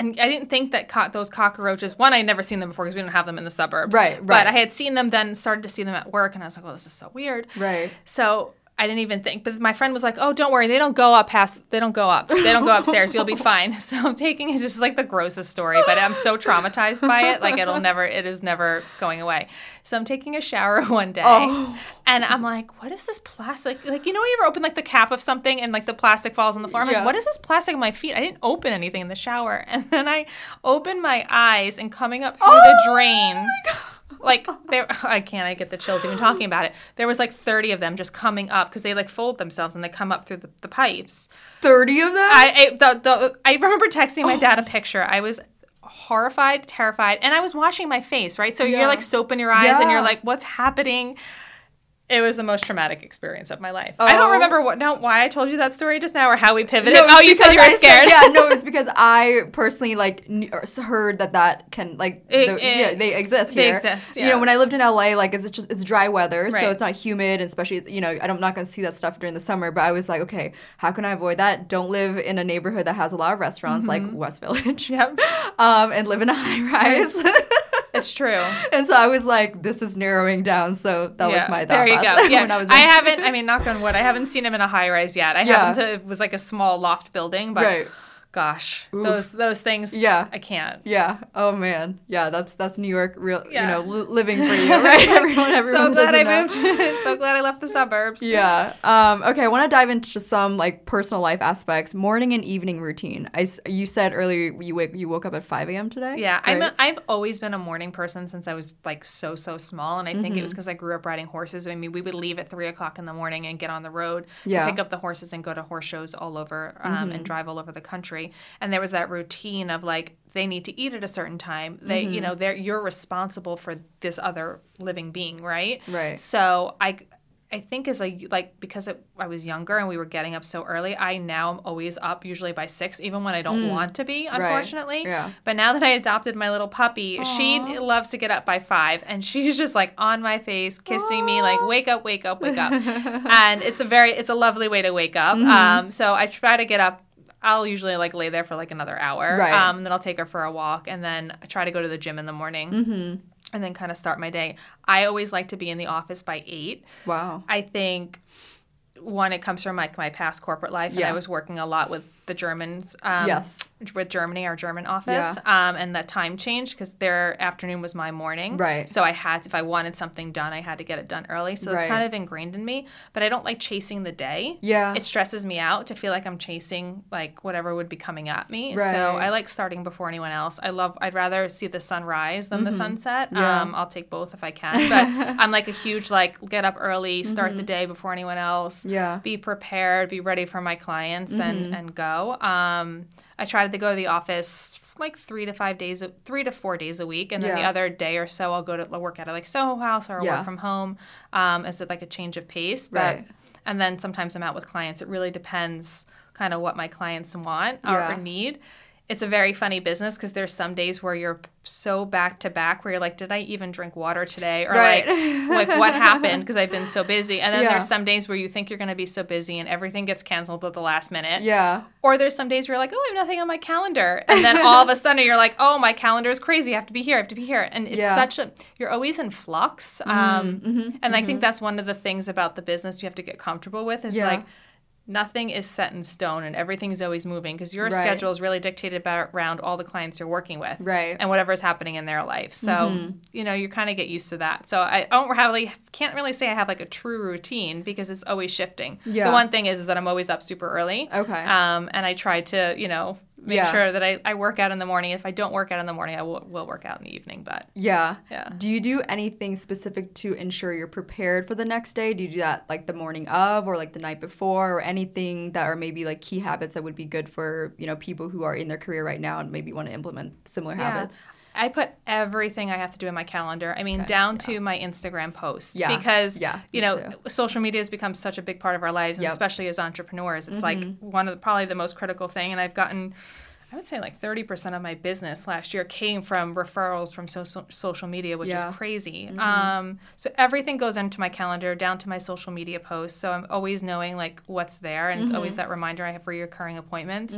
And I didn't think that co- those cockroaches. One, I had never seen them before because we don't have them in the suburbs. Right, right. But. I had seen them, then started to see them at work, and I was like, "Oh, this is so weird." Right. So I didn't even think. But my friend was like, "Oh, don't worry, they don't go up past. They don't go up. They don't go upstairs. You'll be fine." So I'm taking it just like the grossest story, but I'm so traumatized by it. Like it'll never. It is never going away. So I'm taking a shower one day, Oh. and I'm like, "What is this plastic? Like you know, you ever open like the cap of something and like the plastic falls on the floor? I'm Yeah. like, what is this plastic on my feet? I didn't open anything in the shower, and then I open my eyes and coming up through oh the drain like there i can't i get the chills even talking about it. There was like 30 of them just coming up because they like fold themselves and they come up through the, the pipes. Thirty of them. I, I the, the i remember texting my dad a picture. I was horrified terrified and i was washing my face right? So Yeah. you're like soaping your eyes and you're like what's happening it was the most traumatic experience of my life. I Oh. don't remember what no why I told you that story just now or how we pivoted. No, oh, you said you were I scared. yeah, no, it's because I personally like heard that that can like It- the- it- yeah, they exist here. they exist, You know, when I lived in LA, like it's just it's dry weather, Right. so it's not humid, and especially you know I'm not gonna see that stuff during the summer. But I was like, okay, how can I avoid that? Don't live in a neighborhood that has a lot of restaurants like West Village. Mm-hmm. Yep. Um, and live in a high rise. it's true. and so I was like, this is narrowing down. So that was my thought there you go. Yeah, I I haven't. I mean, knock on wood, I haven't seen him in a high rise yet. I Yeah. happened to. Uh, it was like a small loft building, but Right. Gosh, those those things. Yeah. I can't. Yeah. Oh man. Yeah. That's that's New York. Real. Yeah. You know, li- living for you, right? everyone. Everyone. so glad I lives in that. moved. so glad I left the suburbs. Yeah. Um, okay. I want to dive into some like personal life aspects. Morning and evening routine. I you said earlier you wake you woke up at five a.m. today. Yeah, I'm right? a, I've always been a morning person since I was like so so small, and I think Mm-hmm. it was because I grew up riding horses. I mean, we would leave at three o'clock in the morning and get on the road Yeah. Mm-hmm. to pick up the horses and go to horse shows all over um, and drive all over the country. And there was that routine of like they need to eat at a certain time. They, Mm-hmm. you know, they're you're responsible for this other living being, right? Right. So I. I think as a like because it, I was younger and we were getting up so early, I now am always up usually by six, even when I don't want to be. Unfortunately, Mm. Yeah. but now that I adopted my little puppy, she loves to get up by five and she's just like on my face, kissing me, like, wake up, wake up, wake up. and it's a very, it's a lovely way to wake up. Mm-hmm. Um, so I try to get up. I'll usually like lay there for like another hour. Right. Um, then I'll take her for a walk and then I try to go to the gym in the morning. Mm-hmm. And then kind of start my day. I always like to be in the office by eight. Wow. I think one, it comes from like my past corporate life, and Yeah. I was working a lot with the Germans. Um, Yes. With Germany, our German office, um, and that time changed because their afternoon was my morning. Right. So I had, if I wanted something done, I had to get it done early. So it's Right. kind of ingrained in me. But I don't like chasing the day. Yeah. It stresses me out to feel like I'm chasing like whatever would be coming at me. Right. So I like starting before anyone else. I love. I'd rather see the sunrise than the sunset. Mm-hmm. Yeah. Um, I'll take both if I can. But I'm like a huge like get up early, start Mm-hmm. the day before anyone else. Yeah. Be prepared, be ready for my clients, Mm-hmm. and and go. Um, I try to go to the office like three to five days, three to four days a week, and then the other day or so I'll go to work at a like Soho House or Yeah. work from home um, as it like a change of pace. But Right. and then sometimes I'm out with clients. It really depends kind of what my clients want or, Yeah. or need. It's a very funny business because there's some days where you're so back to back where you're like, did I even drink water today? Or Right. like, like what happened? Because I've been so busy. And then Yeah. there's some days where you think you're going to be so busy and everything gets canceled at the last minute. Yeah. Or there's some days where you're like, oh, I have nothing on my calendar. And then all of a sudden you're like, oh, my calendar is crazy. I have to be here. I have to be here. And it's Yeah. such a, you're always in flux. Mm-hmm. Um, mm-hmm. and I think mm-hmm. that's one of the things about the business you have to get comfortable with is Yeah. like, nothing is set in stone and everything's always moving because your Right. schedule is really dictated by, around all the clients you're working with Right. and whatever's happening in their life so you know you kind of get used to that so i don't really can't really say i have like a true routine because it's always shifting Yeah. the one thing is, is that i'm always up super early Okay. um, and i try to you know make Yeah. sure that I, I work out in the morning if i don't work out in the morning i will, will work out in the evening but Yeah. Yeah. Do you do anything specific to ensure you're prepared for the next day? Do you do that like the morning of or like the night before or anything that are maybe like key habits that would be good for, you know, people who are in their career right now and maybe want to implement similar habits? I put everything I have to do in my calendar. I mean, Okay, down to my Instagram posts. Yeah, Because, yeah, you know, too. social media has become such a big part of our lives, and Yep. Mm-hmm. especially as entrepreneurs. It's like one of the, probably the most critical thing. And I've gotten, I would say like 30% of my business last year came from referrals from social, social media, which Yeah. Mm-hmm. is crazy. Um, so everything goes into my calendar, down to my social media posts. So I'm always knowing like what's there. And it's always Mm-hmm. that reminder I have for recurring appointments.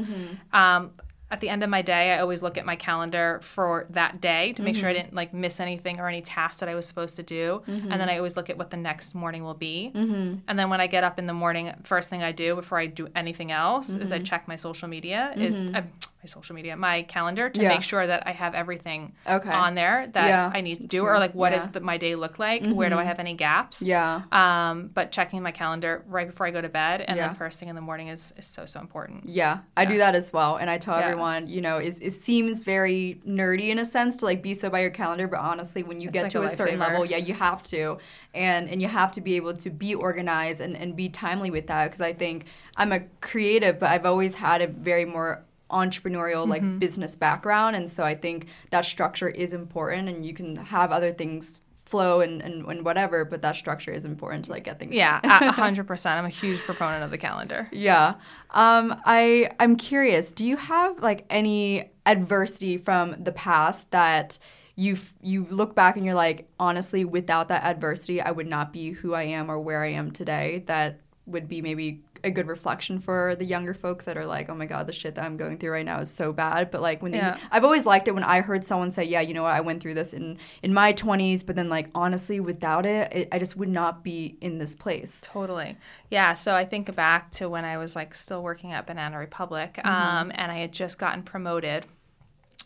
Um, at the end of my day, I always look at my calendar for that day to make sure I Mm-hmm. didn't like miss anything or any tasks that I was supposed to do. And then I always look at what the next morning will be. Mm-hmm. And then when I get up in the morning, first thing I do before I do anything else is I Mm-hmm. check my social media. Is uh, my social media, my calendar to Yeah. make sure that I have everything Okay. on there that Yeah, I need to do, or like what does Yeah. Mm-hmm. the, my day look like? Where do I have any gaps? Yeah. Um, but checking my calendar right before I go to bed, and then first thing in the morning is, is so so important. Yeah, I do that as well. And I tell everyone, you know, it, it seems very nerdy in a sense to like be so by your calendar, but honestly, when you It's get like to a a, certain level, yeah, you have to. And and you have to be able to be organized and, and be timely with that because I think I'm a creative, but I've always had a very more entrepreneurial like Mm-hmm. business background and so I think that structure is important and you can have other things flow and, and, and whatever, but that structure is important to like get things Yeah, done. a hundred percent. I'm a huge proponent of the calendar. Yeah. Um, I I'm curious. Do you have like any adversity from the past that you you look back and you're like, honestly, without that adversity, I would not be who I am or where I am today. That would be maybe a good reflection for the younger folks that are like, oh my god, the shit that I'm going through right now is so bad. But like when they, Yeah. I've always liked it when I heard someone say, yeah, you know what, I went through this in in my 20s, but then like honestly, without it, it I just would not be in this place. Totally. Yeah. So I think back to when I was like still working at Banana Republic, um, and I had just gotten promoted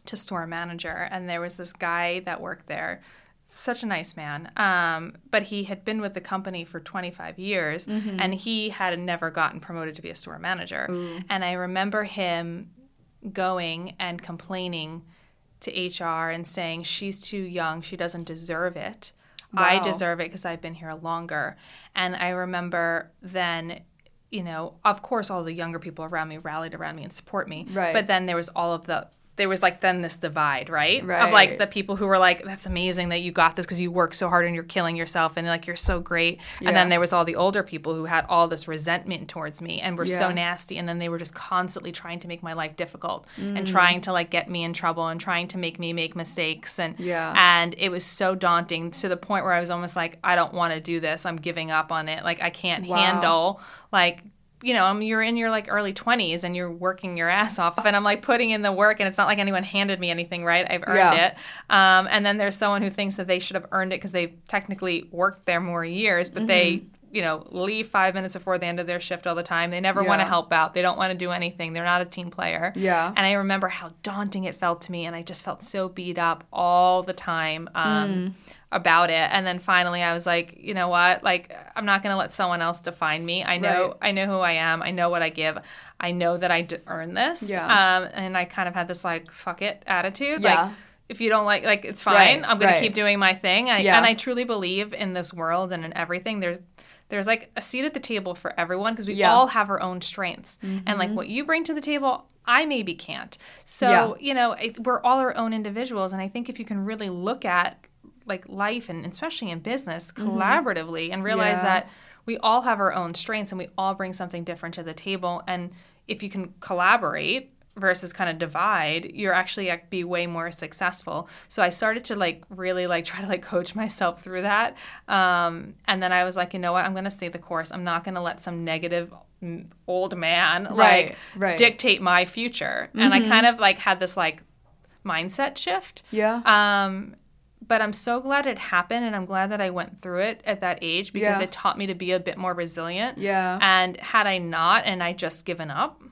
to store manager, and there was this guy that worked there. Such a nice man, um, but he had been with the company for 25 years, and he had never gotten promoted to be a store manager. And I remember him going and complaining to HR and saying she's too young, she doesn't deserve it. I deserve it because I've been here longer. And I remember then, you know, of course, all the younger people around me rallied around me and support me. Right. But then there was all of the there was like then this divide, right? Right. Of like the people who were like, "That's amazing that you got this because you work so hard and you're killing yourself and like you're so great." Yeah. And then there was all the older people who had all this resentment towards me and were so nasty, and then they were just constantly trying to make my life difficult Mm. and trying to like get me in trouble and trying to make me make mistakes and Yeah. and it was so daunting to the point where I was almost like, I don't want to do this. I'm giving up on it. Like I can't Wow. handle like you know, I mean, you're in your like early 20s and you're working your ass off, and I'm like putting in the work, and it's not like anyone handed me anything, right? I've earned Yeah. it. Um, and then there's someone who thinks that they should have earned it because they technically worked there more years, but they, Mm-hmm. You know, leave five minutes before the end of their shift all the time. They never want to help out. They don't want to do anything. They're not a team player. Yeah. And I remember how daunting it felt to me, and I just felt so beat up all the time um, Mm. about it. And then finally, I was like, you know what? Like, I'm not going to let someone else define me. I know, Right. I know who I am. I know what I give. I know that I d- earn this. Yeah. Um, and I kind of had this like fuck it attitude. Yeah. Like, if you don't like, like it's fine. Right, I'm going right. to keep doing my thing. I, Yeah. And I truly believe in this world and in everything. There's there's like a seat at the table for everyone because we Yeah. Mm-hmm. all have our own strengths. And like what you bring to the table, I maybe can't. So, Yeah. you know, it, we're all our own individuals. And I think if you can really look at like life and especially in business collaboratively and realize Mm-hmm. Yeah. that we all have our own strengths and we all bring something different to the table. And if you can collaborate, versus kind of divide, you're actually be way more successful. So I started to like really like try to like coach myself through that. Um, and then I was like, you know what? I'm going to stay the course. I'm not going to let some negative old man like Right, right. dictate my future. And I kind of like had this like mindset shift. Yeah. Um, but I'm so glad it happened, and I'm glad that I went through it at that age because Yeah. it taught me to be a bit more resilient. Yeah. And had I not, and I just given up,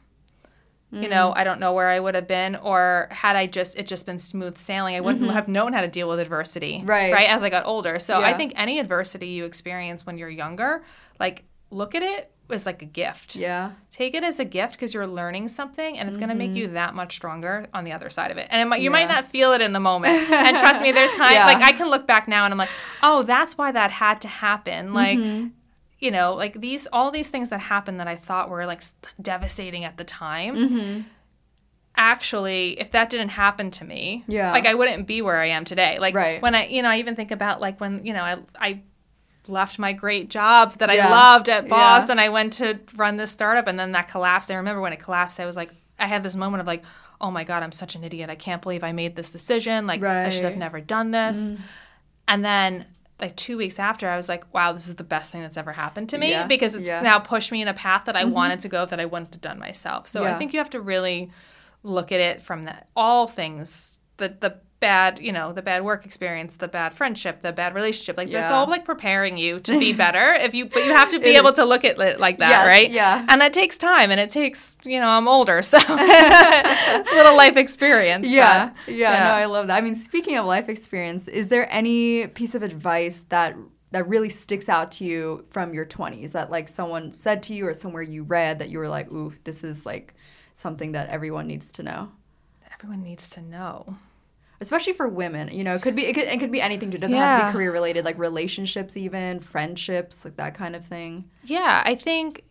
you know, I don't know where I would have been, or had I just it just been smooth sailing, I wouldn't have known how to deal with adversity. Mm-hmm. Right. Right. As I got older, so I think any adversity you experience when you're younger, like look at it as like a gift yeah. take it as a gift because you're learning something and it's going to make you that much stronger on the other side of it and it might, you might Mm-hmm. Not feel it in the moment and trust me there's time Yeah. like i can look back now and i'm like oh that's why that had to happen like Mm-hmm. You know like these all these things that happened that i thought were like devastating at the time Mm-hmm. actually if that didn't happen to me Yeah. like i wouldn't be where i am today like Right. when i you know i even think about like when you know i i left my great job that Yeah. I loved at Boss Yeah. and I went to run this startup and then that collapsed. I remember when it collapsed, I was like, I had this moment of like, oh my God, I'm such an idiot. I can't believe I made this decision. Like, I should have never done this. And then, like, two weeks after, I was like, wow, this is the best thing that's ever happened to me Yeah. because it's Yeah. Mm-hmm. now pushed me in a path that I wanted to go that I wouldn't have done myself. So I think you have to really look at it from that all things the the bad you know the bad work experience the bad friendship the bad relationship like that's all like preparing you to be better if you but you have to be It able is. to look at it like that Yes, right yeah. and that takes time and it takes you know i'm older so little life experience Yeah, but, yeah, no, I love that. I mean, speaking of life experience, is there any piece of advice that that really sticks out to you from your 20s that like someone said to you or somewhere you read that you were like, "Ooh, this is like something that everyone needs to know." everyone needs to know Especially for women, you know, it could be it could, it could be anything. It doesn't have to be career related, like relationships, even friendships, like that kind of thing. yeah i think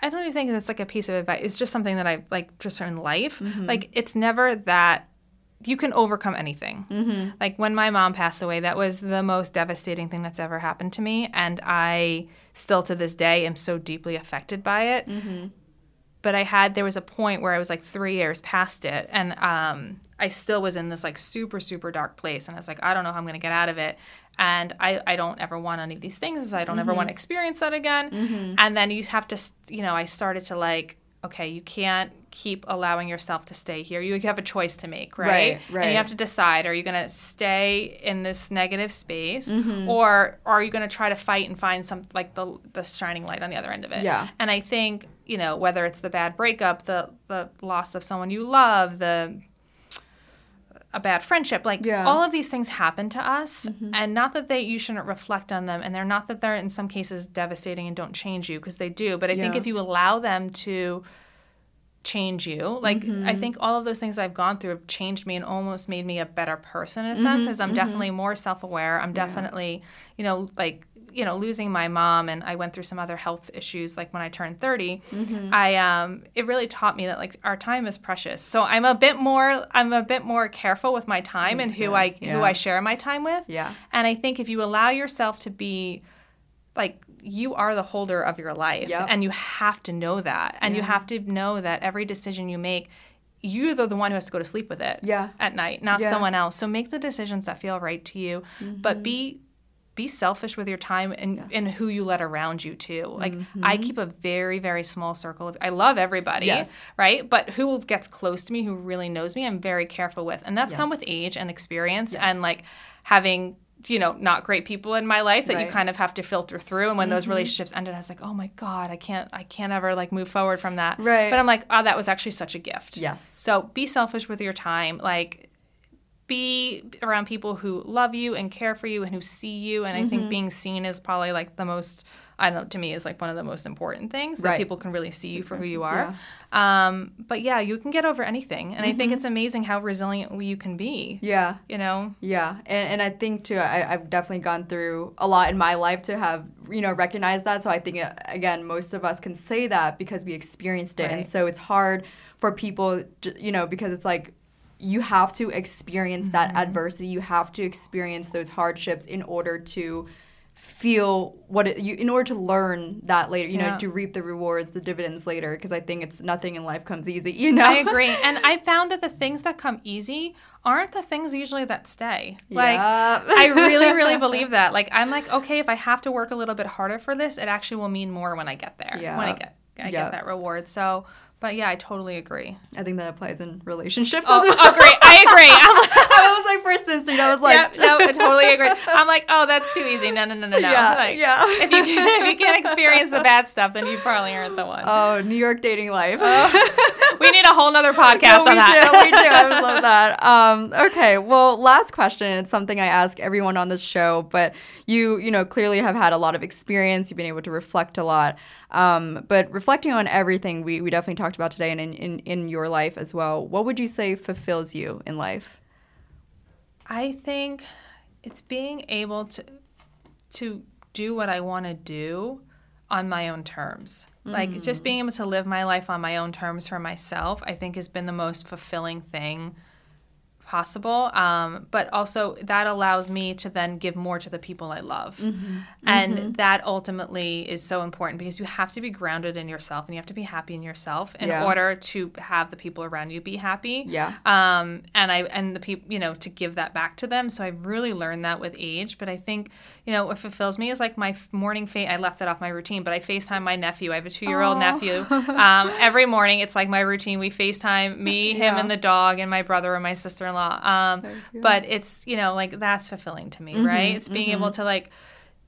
i don't even think it's like a piece of advice it's just something that i like just in life Mm-hmm. like it's never that you can overcome anything Mm-hmm. like when my mom passed away that was the most devastating thing that's ever happened to me and i still to this day am so deeply affected by it Mm-hmm. But I had there was a point where I was like three years past it, and um, I still was in this like super super dark place, and I was like, I don't know how I'm gonna get out of it, and I I don't ever want any of these things, I don't ever want to experience that again, and then you have to you know I started to like okay you can't keep allowing yourself to stay here. You have a choice to make right, Right, right. and you have to decide are you going to stay in this negative space Mm-hmm. or are you going to try to fight and find some like the the shining light on the other end of it? Yeah. and I think, you know, whether it's the bad breakup, the the loss of someone you love, the a bad friendship, like Yeah. all of these things happen to us mm-hmm. and not that they you shouldn't reflect on them and they're not that they're in some cases devastating and don't change you because they do, but I think if you allow them to change you. Like I mm-hmm. think all of those things I've gone through have changed me and almost made me a better person in a sense mm-hmm. as I'm definitely more self-aware. I'm definitely, you know, like you know, losing my mom and I went through some other health issues like when I turned 30. I um it really taught me that like our time is precious. So I'm a bit more I'm a bit more careful with my time and who I Yeah. who I share my time with. Yeah. And I think if you allow yourself to be like you are the holder of your life Yep. and you have to know that and you have to know that every decision you make you're the, the one who has to go to sleep with it Yeah. at night not Yeah. Mm-hmm. someone else so make the decisions that feel right to you but be be selfish with your time and, and who you let around you too like i keep a very very small circle of i love everybody Mm-hmm. Yes. right but who gets close to me who really knows me i'm very careful with and that's come with age and experience and like having you know not great people in my life that you Right. Mm-hmm. kind of have to filter through and when those relationships ended i was like oh my god i can't i can't ever like move forward from that Right. but i'm like oh that was actually such a gift Yes. so be selfish with your time like be around people who love you and care for you and who see you and i Mm-hmm. think being seen is probably like the most i don't know to me is like one of the most important things that Right. people can really see you for who you are um, but yeah you can get over anything and i Mm-hmm. think it's amazing how resilient you can be Yeah. you know Yeah, and, and I think too, I, I've definitely gone through a lot in my life to have you know recognized that. So I think uh, again, most of us can say that because we experienced it, and so it's hard for people, you know, because it's like you have to experience that mm-hmm. adversity, you have to experience those hardships in order to feel what it, you in order to learn that later you yeah. know to reap the rewards the dividends later because i think it's nothing in life comes easy you know i agree and i found that the things that come easy aren't the things usually that stay like yeah. i really really believe that like i'm like okay if i have to work a little bit harder for this it actually will mean more when i get there yeah. when i get I get that reward. So but yeah, I totally agree. I think that applies in relationships. Oh, agree. I agree. that was my first instinct. I was like, yep, no, I totally agree. I'm like, oh, that's too easy. No, no, no, no, no. Yeah, like, yeah. If you can, if you can't experience the bad stuff, then you probably aren't the one. Oh, New York dating life. Oh, we need a whole nother podcast no, on that. We do, we do. I would love that. Um, okay. Well, last question. It's something I ask everyone on this show, but you, you know, clearly have had a lot of experience. You've been able to reflect a lot. Um, but reflecting on everything we, we definitely talked about today and in, in, in your life as well, what would you say fulfills you in life? I think it's being able to to do what I want to do on my own terms. Mm. Like just being able to live my life on my own terms for myself, I think has been the most fulfilling thing possible. Um, but also, that allows me to then give more to the people I love. Mm-hmm. And mm-hmm. that ultimately is so important because you have to be grounded in yourself and you have to be happy in yourself in yeah. order to have the people around you be happy. Yeah. Um, and I, and the people, you know, to give that back to them. So I've really learned that with age. But I think, you know, what fulfills me is like my morning face. I left that off my routine, but I FaceTime my nephew. I have a two year old nephew. Um, every morning, it's like my routine. We FaceTime me, him, yeah. and the dog, and my brother and my sister in law law. Um, but it's you know like that's fulfilling to me, mm-hmm, right? It's being mm-hmm. able to like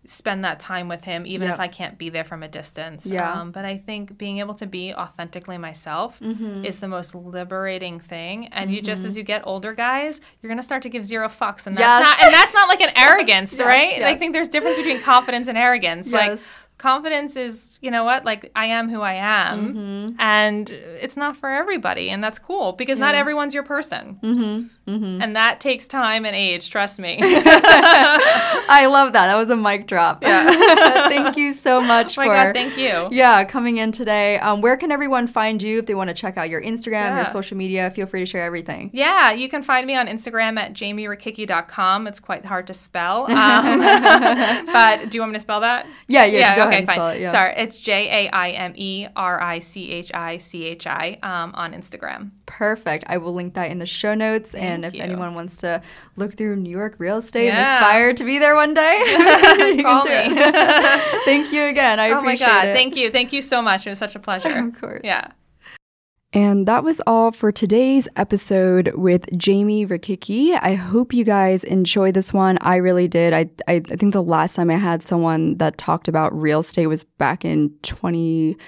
spend that time with him even yep. if I can't be there from a distance. Yeah. Um, but I think being able to be authentically myself mm-hmm. is the most liberating thing. And mm-hmm. you just as mm-hmm. you get older, guys, you're gonna start to give zero fucks, and that's yes. not and that's not like an arrogance, yes, right? Yes. I think there's difference between confidence and arrogance. Like confidence is, you know what, like I am who I am, mm-hmm. and it's not for everybody, and that's cool because yeah. not everyone's your person, mm-hmm. And that takes time and age. Trust me. I love that. That was a mic drop. Yeah. thank you so much oh for God, thank you. Yeah, coming in today. Um, where can everyone find you if they want to check out your Instagram, yeah. your social media? Feel free to share everything. Yeah, you can find me on Instagram at jamierakicki.com. It's quite hard to spell, um, but do you want me to spell that? Yeah, yeah. yeah okay, fine. It, yeah. Sorry, it's J A I M E R I C H I C H I um, on Instagram. Perfect. I will link that in the show notes. Thank and if you. anyone wants to look through New York real estate yeah. and aspire to be there one day, call me. Thank you again. I oh appreciate it. Oh my God. It. Thank you. Thank you so much. It was such a pleasure. of course. Yeah. And that was all for today's episode with Jamie Rakicki. I hope you guys enjoyed this one. I really did. I, I, I think the last time I had someone that talked about real estate was back in 20-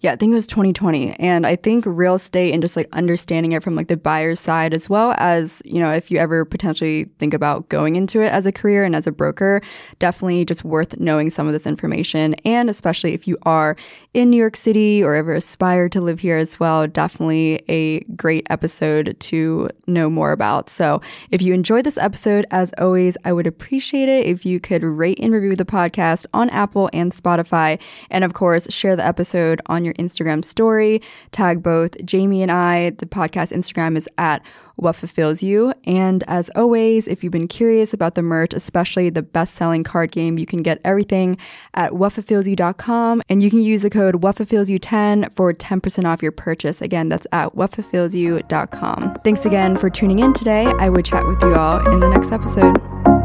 yeah, I think it was 2020. And I think real estate and just like understanding it from like the buyer's side, as well as, you know, if you ever potentially think about going into it as a career and as a broker, definitely just worth knowing some of this information. And especially if you are in New York City or ever aspire to live here as well, definitely a great episode to know more about. So if you enjoyed this episode, as always, I would appreciate it if you could rate and review the podcast on Apple and Spotify. And of course, share the episode on your Instagram story. Tag both Jamie and I. The podcast Instagram is at what fulfills you. And as always, if you've been curious about the merch, especially the best selling card game, you can get everything at whatfulfillsyou.com and you can use the code whatfulfillsyou10 for 10% off your purchase. Again, that's at whatfulfillsyou.com. Thanks again for tuning in today. I would chat with you all in the next episode.